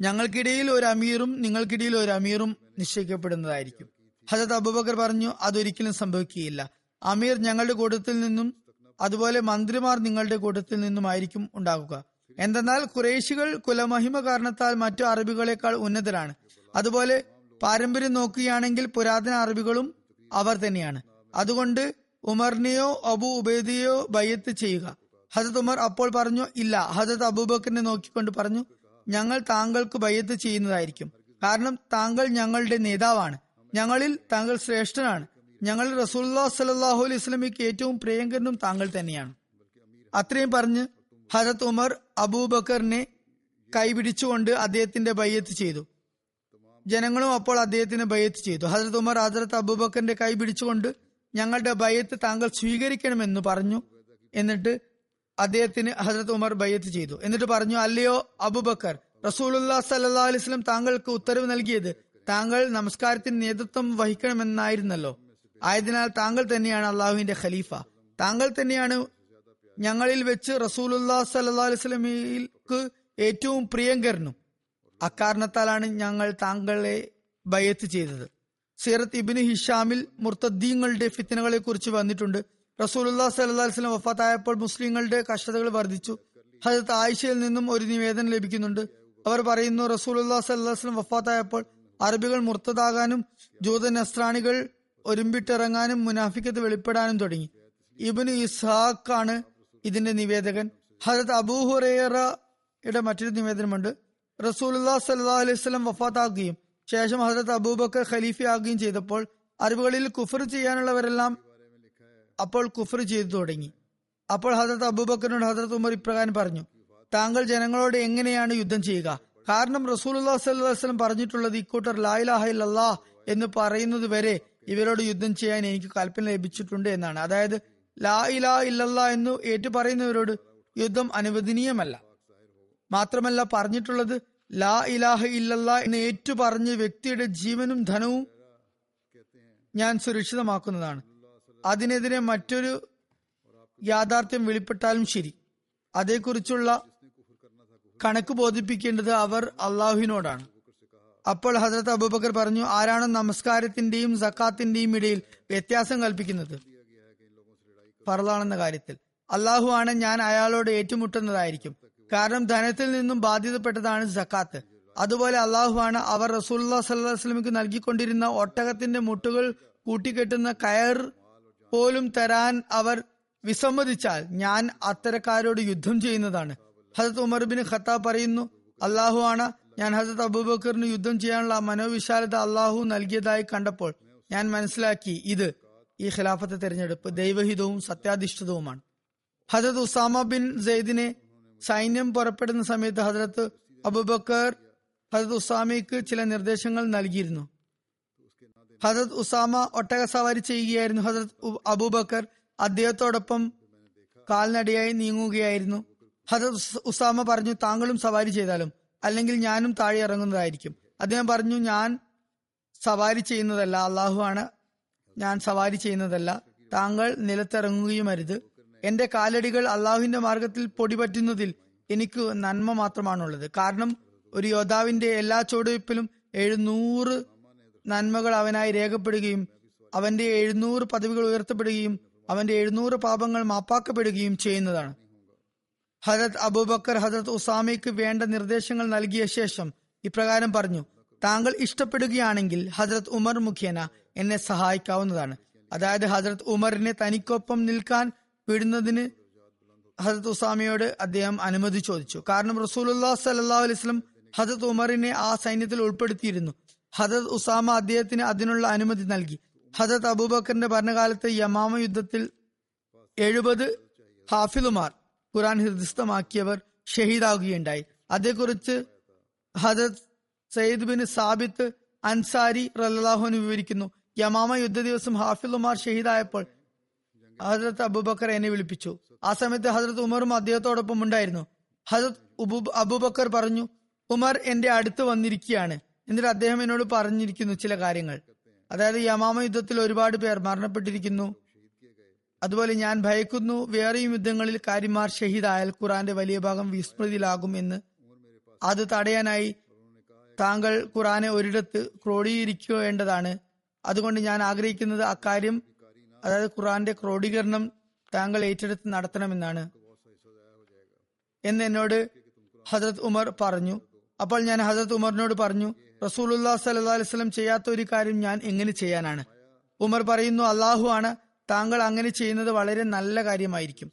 ഞങ്ങൾക്കിടയിൽ ഒരു അമീറും നിങ്ങൾക്കിടയിൽ ഒരു അമീറും നിശ്ചയിക്കപ്പെടുന്നതായിരിക്കും. ഹജത് അബൂബക്കർ പറഞ്ഞു അതൊരിക്കലും സംഭവിക്കുകയില്ല. അമീർ ഞങ്ങളുടെ കൂട്ടത്തിൽ നിന്നും അതുപോലെ മന്ത്രിമാർ നിങ്ങളുടെ കൂട്ടത്തിൽ നിന്നുമായിരിക്കും ഉണ്ടാകുക. എന്തെന്നാൽ കുറേശികൾ കുലമഹിമ കാരണത്താൽ മറ്റു അറബികളെക്കാൾ ഉന്നതരാണ്. അതുപോലെ പാരമ്പര്യം നോക്കുകയാണെങ്കിൽ പുരാതന അറബികളും അവർ തന്നെയാണ്. അതുകൊണ്ട് ഉമറിനെയോ അബു ഉബേദിയോ ബയ്യത്ത് ചെയ്യുക. ഹജത് ഉമർ അപ്പോൾ പറഞ്ഞു ഇല്ല ഹജത് അബൂബക്കറിനെ നോക്കിക്കൊണ്ട് പറഞ്ഞു ഞങ്ങൾ താങ്കൾക്ക് ബയ്യത്ത് ചെയ്യുന്നതായിരിക്കും. കാരണം താങ്കൾ ഞങ്ങളുടെ നേതാവാണ്. ഞങ്ങളിൽ താങ്കൾ ശ്രേഷ്ഠനാണ്. ഞങ്ങൾ റസൂല്ലാ സലാഹു അലൈഹി സ്വലമിക്ക് ഏറ്റവും പ്രിയങ്കരനും താങ്കൾ തന്നെയാണ്. അത്രയും പറഞ്ഞ് ഹജത് ഉമർ അബൂബക്കറിനെ കൈപിടിച്ചുകൊണ്ട് അദ്ദേഹത്തിന്റെ ബയ്യത്ത് ചെയ്തു. ജനങ്ങളും അപ്പോൾ അദ്ദേഹത്തിന് ബയ്യത്ത് ചെയ്തു. ഹജരത് ഉമർ ഹസരത്ത് അബൂബക്കറിന്റെ കൈ പിടിച്ചുകൊണ്ട് ഞങ്ങളുടെ ബയ്യത്ത് താങ്കൾ സ്വീകരിക്കണമെന്ന് പറഞ്ഞു. എന്നിട്ട് അദ്ദേഹത്തിന് ഹജരത് ഉമർ ബയ്യത്ത് ചെയ്തു. എന്നിട്ട് പറഞ്ഞു അല്ലയോ അബുബക്കർ റസൂലുല്ലാ സല്ലാ അലൈസ്ലം താങ്കൾക്ക് ഉത്തരവ് നൽകിയത് താങ്കൾ നമസ്കാരത്തിന് നേതൃത്വം വഹിക്കണമെന്നായിരുന്നല്ലോ. ആയതിനാൽ താങ്കൾ തന്നെയാണ് അള്ളാഹുവിന്റെ ഖലീഫ. താങ്കൾ തന്നെയാണ് ഞങ്ങളിൽ വെച്ച് റസൂലുല്ലാ സല്ലാ ഏറ്റവും പ്രിയങ്കരനും. അക്കാരണത്താലാണ് ഞങ്ങൾ താങ്കളെ ബയത്ത് ചെയ്തത്. സീറത്ത് ഇബിന് ഹിഷാമിൽ മുർത്തദ്ദീങ്ങളുടെ ഫിത്തനകളെ കുറിച്ച് വന്നിട്ടുണ്ട് റസൂലുല്ലാ അലൈഹി വസല്ലം വഫാത്തായപ്പോൾ മുസ്ലിങ്ങളുടെ കഷ്ടതകൾ വർദ്ധിച്ചു. ഹജത് ആയിഷയിൽ നിന്നും ഒരു നിവേദനം ലഭിക്കുന്നുണ്ട്. അവർ പറയുന്നു റസൂലുല്ലാ അലൈഹി വസല്ലം വഫാത്തായപ്പോൾ അറബികൾ മുർത്തതാകാനും ജൂത നസ്രാണികൾ ഒരുമ്പിട്ടിറങ്ങാനും മുനാഫിക്കത്ത് വെളിപ്പെടാനും തുടങ്ങി. ഇബിന് ഇസ്ഹാഖാണ് ഇതിന്റെ നിവേദകൻ. ഹജത് അബൂഹുറയുടെ മറ്റൊരു നിവേദനമുണ്ട്. റസൂലുല്ലാ സല്ലാ അലൈഹി വസല്ലം വഫാത്താകുകയും ശേഷം ഹജരത് അബൂബക്കർ ഖലീഫയാകുകയും ചെയ്തപ്പോൾ അറിവുകളിൽ കുഫർ ചെയ്യാനുള്ളവരെല്ലാം അപ്പോൾ കുഫർ ചെയ്തു തുടങ്ങി. അപ്പോൾ ഹജരത് അബൂബക്കറിനോട് ഹജരത് ഉമർ ഇപ്രകാരം പറഞ്ഞു താങ്കൾ ജനങ്ങളോട് എങ്ങനെയാണ് യുദ്ധം ചെയ്യുക? കാരണം അലൈഹി വസല്ലം പറഞ്ഞിട്ടുള്ളത് ഇക്കൂട്ടർ ലാ ഇലാഹ ഇല്ലല്ലാ എന്ന് പറയുന്നത് വരെ ഇവരോട് യുദ്ധം ചെയ്യാൻ എനിക്ക് കൽപ്പന ലഭിച്ചിട്ടുണ്ട് എന്നാണ്. അതായത് ലാ ഇലാ ഇല്ലല്ല എന്ന് ഏറ്റുപറയുന്നവരോട് യുദ്ധം അനുവദനീയമല്ല. മാത്രമല്ല പറഞ്ഞിട്ടുള്ളത് ലാ ഇലാഹ ഇല്ലല്ല എന്ന് ഏറ്റുപറഞ്ഞ് വ്യക്തിയുടെ ജീവനും ധനവും ഞാൻ സുരക്ഷിതമാക്കുന്നതാണ്. അതിനെതിരെ മറ്റൊരു യാഥാർത്ഥ്യം വെളിപ്പെട്ടാലും ശരി. അതേക്കുറിച്ചുള്ള കണക്ക് ബോധിപ്പിക്കേണ്ടത് അവർ അള്ളാഹുവിനോടാണ്. അപ്പോൾ ഹസരത്ത് അബൂബക്കർ പറഞ്ഞു ആരാണ് നമസ്കാരത്തിന്റെയും സക്കാത്തിന്റെയും ഇടയിൽ വ്യത്യാസം കൽപ്പിക്കുന്നത്? പറളാണെന്ന കാര്യത്തിൽ. അള്ളാഹു ആണ് ഞാൻ അയാളോട് ഏറ്റുമുട്ടുന്നതായിരിക്കും. കാരണം ധനത്തിൽ നിന്നും ബാധ്യതപ്പെട്ടതാണ് സക്കാത്ത്. അതുപോലെ അള്ളാഹു ആണ് അവർ റസൂല്ലാ സല്ലാസ്ലമിക്ക് നൽകിക്കൊണ്ടിരുന്ന ഒട്ടകത്തിന്റെ മുട്ടുകൾ കൂട്ടിക്കെട്ടുന്ന കയർ പോലും തരാൻ അവർ വിസമ്മതിച്ചാൽ ഞാൻ അത്തരക്കാരോട് യുദ്ധം ചെയ്യുന്നതാണ്. ഹസത്ത് ഉമർ ബിൻ ഖത്താബ് പറയുന്നു അള്ളാഹു ആണ് ഞാൻ ഹസത്ത് അബൂബക്കറിന് യുദ്ധം ചെയ്യാനുള്ള മനോവിശാലത അള്ളാഹു നൽകിയതായി കണ്ടപ്പോൾ ഞാൻ മനസ്സിലാക്കി ഇത് ഈ ഖിലാഫത്തെ തെരഞ്ഞെടുപ്പ് ദൈവഹിതവും സത്യാധിഷ്ഠിതവുമാണ്. ഹജരത് ഉസാമ ബിൻ സെയ്ദിനെ സൈന്യം പുറപ്പെടുന്ന സമയത്ത് ഹജരത്ത് അബൂബക്കർ ഹജരത് ഉസാമയ്ക്ക് ചില നിർദ്ദേശങ്ങൾ നൽകിയിരുന്നു. ഹജരത് ഉസാമ ഒട്ടക സവാരി ചെയ്യുകയായിരുന്നു ഹജരത് അബൂബക്കർ. അദ്ദേഹത്തോടൊപ്പം കാൽനടയായി നീങ്ങുകയായിരുന്നു. ഹജരത് ഉസാമ പറഞ്ഞു താങ്കളും സവാരി ചെയ്താലും അല്ലെങ്കിൽ ഞാനും താഴെ ഇറങ്ങുന്നതായിരിക്കും. അദ്ദേഹം പറഞ്ഞു ഞാൻ സവാരി ചെയ്യുന്നതല്ല അള്ളാഹു ആണ് ഞാൻ സവാരി ചെയ്യുന്നതല്ല. താങ്കൾ നിലത്തിറങ്ങുകയും അരുത് എന്റെ കാലടികൾ അള്ളാഹുവിന്റെ മാർഗത്തിൽ പൊടിപറ്റുന്നതിൽ എനിക്ക് നന്മ മാത്രമാണുള്ളത്. കാരണം ഒരു യോദ്ധാവിന്റെ എല്ലാ ചുവടുവയ്പിലും എഴുന്നൂറ് നന്മകൾ അവനായി രേഖപ്പെടുകയും അവന്റെ എഴുന്നൂറ് പദവികൾ ഉയർത്തപ്പെടുകയും അവന്റെ എഴുന്നൂറ് പാപങ്ങൾ മാപ്പാക്കപ്പെടുകയും ചെയ്യുന്നതാണ്. ഹജരത് അബൂബക്കർ ഹജരത് ഉസാമയ്ക്ക് വേണ്ട നിർദ്ദേശങ്ങൾ നൽകിയ ശേഷം ഇപ്രകാരം പറഞ്ഞു താങ്കൾ ഇഷ്ടപ്പെടുകയാണെങ്കിൽ ഹജരത് ഉമർ മുഖേന എന്നെ സഹായിക്കാവുന്നതാണ്. അതായത് ഹജരത് ഉമറിനെ തനിക്കൊപ്പം നിൽക്കാൻ വിടുന്നതിന് ഹജരത് ഉസാമയോട് അദ്ദേഹം അനുമതി ചോദിച്ചു. കാരണം റസൂലുല്ലാ സല്ലാ അലൈസ്ലം ഹജരത് ഉമറിനെ ആ സൈന്യത്തിൽ ഉൾപ്പെടുത്തിയിരുന്നു. ഹജരത് ഉസാമ അദ്ദേഹത്തിന് അതിനുള്ള അനുമതി നൽകി. ഹജരത് അബൂബക്കറിന്റെ ഭരണകാലത്ത് യമാമ യുദ്ധത്തിൽ എഴുപത് ഹാഫിലുമാർ ഖുറാൻ ഹൃദയസ്ഥമാക്കിയവർ ഷഹീദാകുകയുണ്ടായി. അതേക്കുറിച്ച് ഹജത് സയ്യിദ് ബിൻ സാബിത്ത് അൻസാരി റല്ലാഹുവിന് വിവരിക്കുന്നു യമാമ യുദ്ധ ദിവസം ഹാഫിലുമാർ ഷഹീദായപ്പോൾ ഹജരത്ത് അബൂബക്കർ എന്നെ വിളിപ്പിച്ചു. ആ സമയത്ത് ഹജരത്ത് ഉമറും അദ്ദേഹത്തോടൊപ്പം ഉണ്ടായിരുന്നു. ഹജരത് അബൂബക്കർ പറഞ്ഞു ഉമർ എന്റെ അടുത്ത് വന്നിരിക്കുകയാണ്. എന്നിട്ട് അദ്ദേഹം എന്നോട് പറഞ്ഞിരിക്കുന്നു ചില കാര്യങ്ങൾ. അതായത് യമാമ യുദ്ധത്തിൽ ഒരുപാട് പേർ മരണപ്പെട്ടിരിക്കുന്നു. അതുപോലെ ഞാൻ ഭയക്കുന്നു വേറെയും യുദ്ധങ്ങളിൽ കാര്യമാർ ഷഹീദായാൽ ഖുറാന്റെ വലിയ ഭാഗം വിസ്മൃതിയിലാകും എന്ന്. അത് തടയാനായി താങ്കൾ ഖുറാനെ ഒരിടത്ത് ക്രോഡീകരിക്കേണ്ടതാണ് അതുകൊണ്ട് ഞാൻ ആഗ്രഹിക്കുന്നത് അക്കാര്യം അതായത് ഖുറാന്റെ ക്രോഡീകരണം താങ്കൾ ഏറ്റെടുത്ത് നടത്തണമെന്നാണ്. എന്ന് എന്നോട് ഹസരത് ഉമർ പറഞ്ഞു. അപ്പോൾ ഞാൻ ഹസരത് ഉമറിനോട് പറഞ്ഞു റസൂലുല്ലാ സല്ലാ അലിസ്ലം ചെയ്യാത്ത ഒരു കാര്യം ഞാൻ എങ്ങനെ ചെയ്യാനാണ്? ഉമർ പറയുന്നു അള്ളാഹു ആണ് താങ്കൾ അങ്ങനെ ചെയ്യുന്നത് വളരെ നല്ല കാര്യമായിരിക്കും.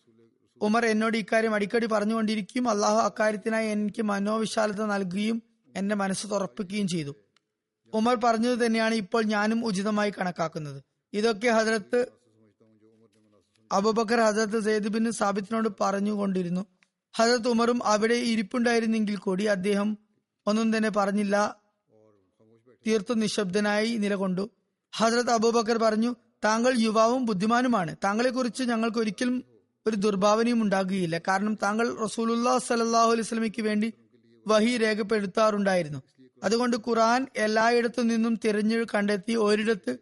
ഉമർ എന്നോട് ഇക്കാര്യം അടിക്കടി പറഞ്ഞുകൊണ്ടിരിക്കും. അള്ളാഹു അക്കാര്യത്തിനായി എനിക്ക് മനോവിശാലത നൽകുകയും എന്റെ മനസ്സ് തുറപ്പിക്കുകയും ചെയ്തു. ഉമർ പറഞ്ഞത് തന്നെയാണ് ഇപ്പോൾ ഞാനും ഉചിതമായി കണക്കാക്കുന്നത്. ഇതൊക്കെ ഹജരത്ത് അബുബക്കർ ഹജരത്ത് സെയ്ദ് ബിൻ സാബിത്തിനോട് പറഞ്ഞുകൊണ്ടിരുന്നു. ഹജരത്ത് ഉമറും അവിടെ ഇരിപ്പുണ്ടായിരുന്നെങ്കിൽ കൂടി അദ്ദേഹം ഒന്നും തന്നെ പറഞ്ഞില്ല. തീർത്തും നിശബ്ദനായി നിലകൊണ്ടു. ഹജറത് അബൂബക്കർ പറഞ്ഞു താങ്കൾ യുവാവും ബുദ്ധിമാനുമാണ്. താങ്കളെ കുറിച്ച് ഞങ്ങൾക്ക് ഒരിക്കലും ഒരു ദുർഭാവനയും ഉണ്ടാകുകയില്ല. കാരണം താങ്കൾ റസൂലുല്ലാ സലാഹു അലൈഹി സ്വലമിക്ക് വേണ്ടി വഹി രേഖപ്പെടുത്താറുണ്ടായിരുന്നു. അതുകൊണ്ട് ഖുറാൻ എല്ലായിടത്തു നിന്നും തിരഞ്ഞു കണ്ടെത്തി ഒരിടത്ത്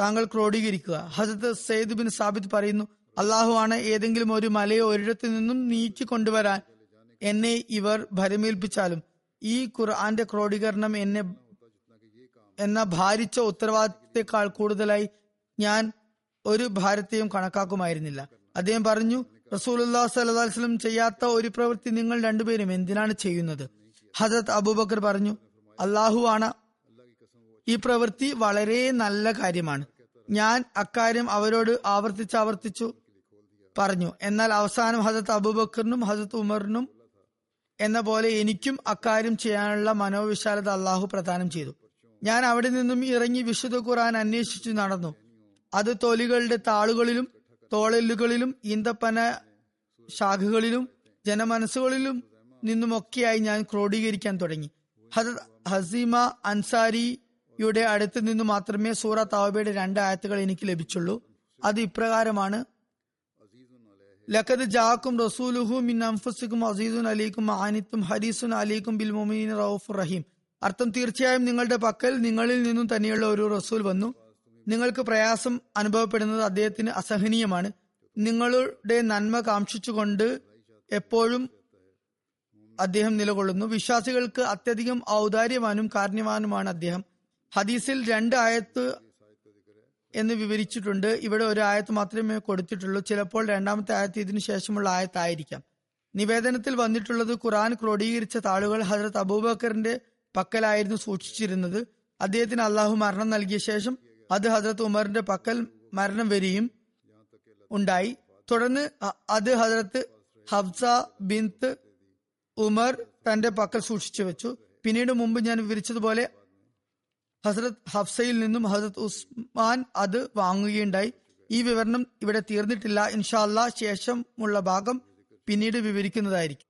താങ്കൾ ക്രോഡീകരിക്കുക. ഹസത്ത് സെയ്ദ് ബിൻ സാബിദ് പറയുന്നു അള്ളാഹു ആണ് ഏതെങ്കിലും ഒരു മലയെ ഒരിടത്തു നിന്നും നീക്കി കൊണ്ടുവരാൻ എന്നെ ഇവർ ഭരമേൽപ്പിച്ചാലും ഈ ഖുർആന്റെ ക്രോഡീകരണം എന്നെ എന്ന ഭാരിച്ച ഉത്തരവാദിത്തേക്കാൾ കൂടുതലായി ഞാൻ ഒരു ഭാരത്തെയും കണക്കാക്കുമായിരുന്നില്ല. അദ്ദേഹം പറഞ്ഞു റസൂലുല്ലാ സലഹ്സ്ലം ചെയ്യാത്ത ഒരു പ്രവൃത്തി നിങ്ങൾ രണ്ടുപേരും എന്തിനാണ് ചെയ്യുന്നത്? ഹസരത് അബൂബക്കർ പറഞ്ഞു അള്ളാഹു ആണ്. ഈ പ്രവൃത്തി വളരെ നല്ല കാര്യമാണ്. ഞാൻ അക്കാര്യം അവരോട് ആവർത്തിച്ച് ആവർത്തിച്ചു പറഞ്ഞു. എന്നാൽ അവസാനം ഹസത്ത് അബൂബക്കറിനും ഹസത്ത് ഉമറിനും എന്ന പോലെ എനിക്കും അക്കാര്യം ചെയ്യാനുള്ള മനോവിശാലത അള്ളാഹു പ്രദാനം ചെയ്തു. ഞാൻ അവിടെ നിന്നും ഇറങ്ങി വിശുദ്ധ ഖുറാൻ അന്വേഷിച്ചു നടന്നു. അത് തൊലികളുടെ താളുകളിലും തോളലുകളിലും ഈന്തപ്പന ശാഖകളിലും ജനമനസ്സുകളിലും നിന്നുമൊക്കെയായി ഞാൻ ക്രോഡീകരിക്കാൻ തുടങ്ങി. ഹസത് ഹസീമ അൻസാരിയുടെ അടുത്ത് നിന്ന് മാത്രമേ സൂറ താവബയുടെ രണ്ട് ആയത്തുകൾ എനിക്ക് ലഭിച്ചുള്ളൂ. അത് ഇപ്രകാരമാണ്. ലഖദ് ജാക്കും റസൂലുഹു മിൻ അംഫുസിക്കും അസീസുൻ അലിക്കും ആനിത്തും ഹരീസുൻ അലിക്കും ബിൽ മൊമീൻ റൌഫ് റഹീം. അർത്ഥം തീർച്ചയായും നിങ്ങളുടെ പക്കൽ നിങ്ങളിൽ നിന്നും തന്നെയുള്ള ഒരു റസൂൽ വന്നു. നിങ്ങൾക്ക് പ്രയാസം അനുഭവപ്പെടുന്നത് അദ്ദേഹത്തിന് അസഹനീയമാണ്. നിങ്ങളുടെ നന്മ കാക്ഷിച്ചുകൊണ്ട് എപ്പോഴും അദ്ദേഹം നിലകൊള്ളുന്നു. വിശ്വാസികൾക്ക് അത്യധികം ഔദാര്യവാനും കാരുണ്യവാനുമാണ് അദ്ദേഹം. ഹദീസിൽ രണ്ട് ആയത്ത് എന്ന് വിവരിച്ചിട്ടുണ്ട്. ഇവിടെ ഒരു ആയത്ത് മാത്രമേ കൊടുത്തിട്ടുള്ളൂ. ചിലപ്പോൾ രണ്ടാമത്തെ ആയത്ത് ഇതിനു ശേഷമുള്ള ആയത്തായിരിക്കാം. നിവേദനത്തിൽ വന്നിട്ടുള്ളത് ഖുറാൻ ക്രോഡീകരിച്ച താളുകൾ ഹജറത് അബൂബക്കറിന്റെ പക്കലായിരുന്നു സൂക്ഷിച്ചിരുന്നത്. അദ്ദേഹത്തിന് അള്ളാഹു മരണം നൽകിയ ശേഷം അത് ഹജറത്ത് ഉമറിന്റെ പക്കൽ മരണം വരികയും ഉണ്ടായി. തുടർന്ന് അത് ഹജറത്ത് ഹബ്സ ബിന്ത് ഉമർ തന്റെ പക്കൽ സൂക്ഷിച്ചു വെച്ചു. പിന്നീട് മുമ്പ് ഞാൻ വിവരിച്ചതുപോലെ ഹസരത് ഹഫ്സയിൽ നിന്നും ഹസരത് ഉസ്മാൻ അത് വാങ്ങുകയുണ്ടായി. ഈ വിവരണം ഇവിടെ തീർന്നിട്ടില്ല. ഇൻഷാല്ല ശേഷമുള്ള ഭാഗം പിന്നീട് വിവരിക്കുന്നതായിരിക്കും.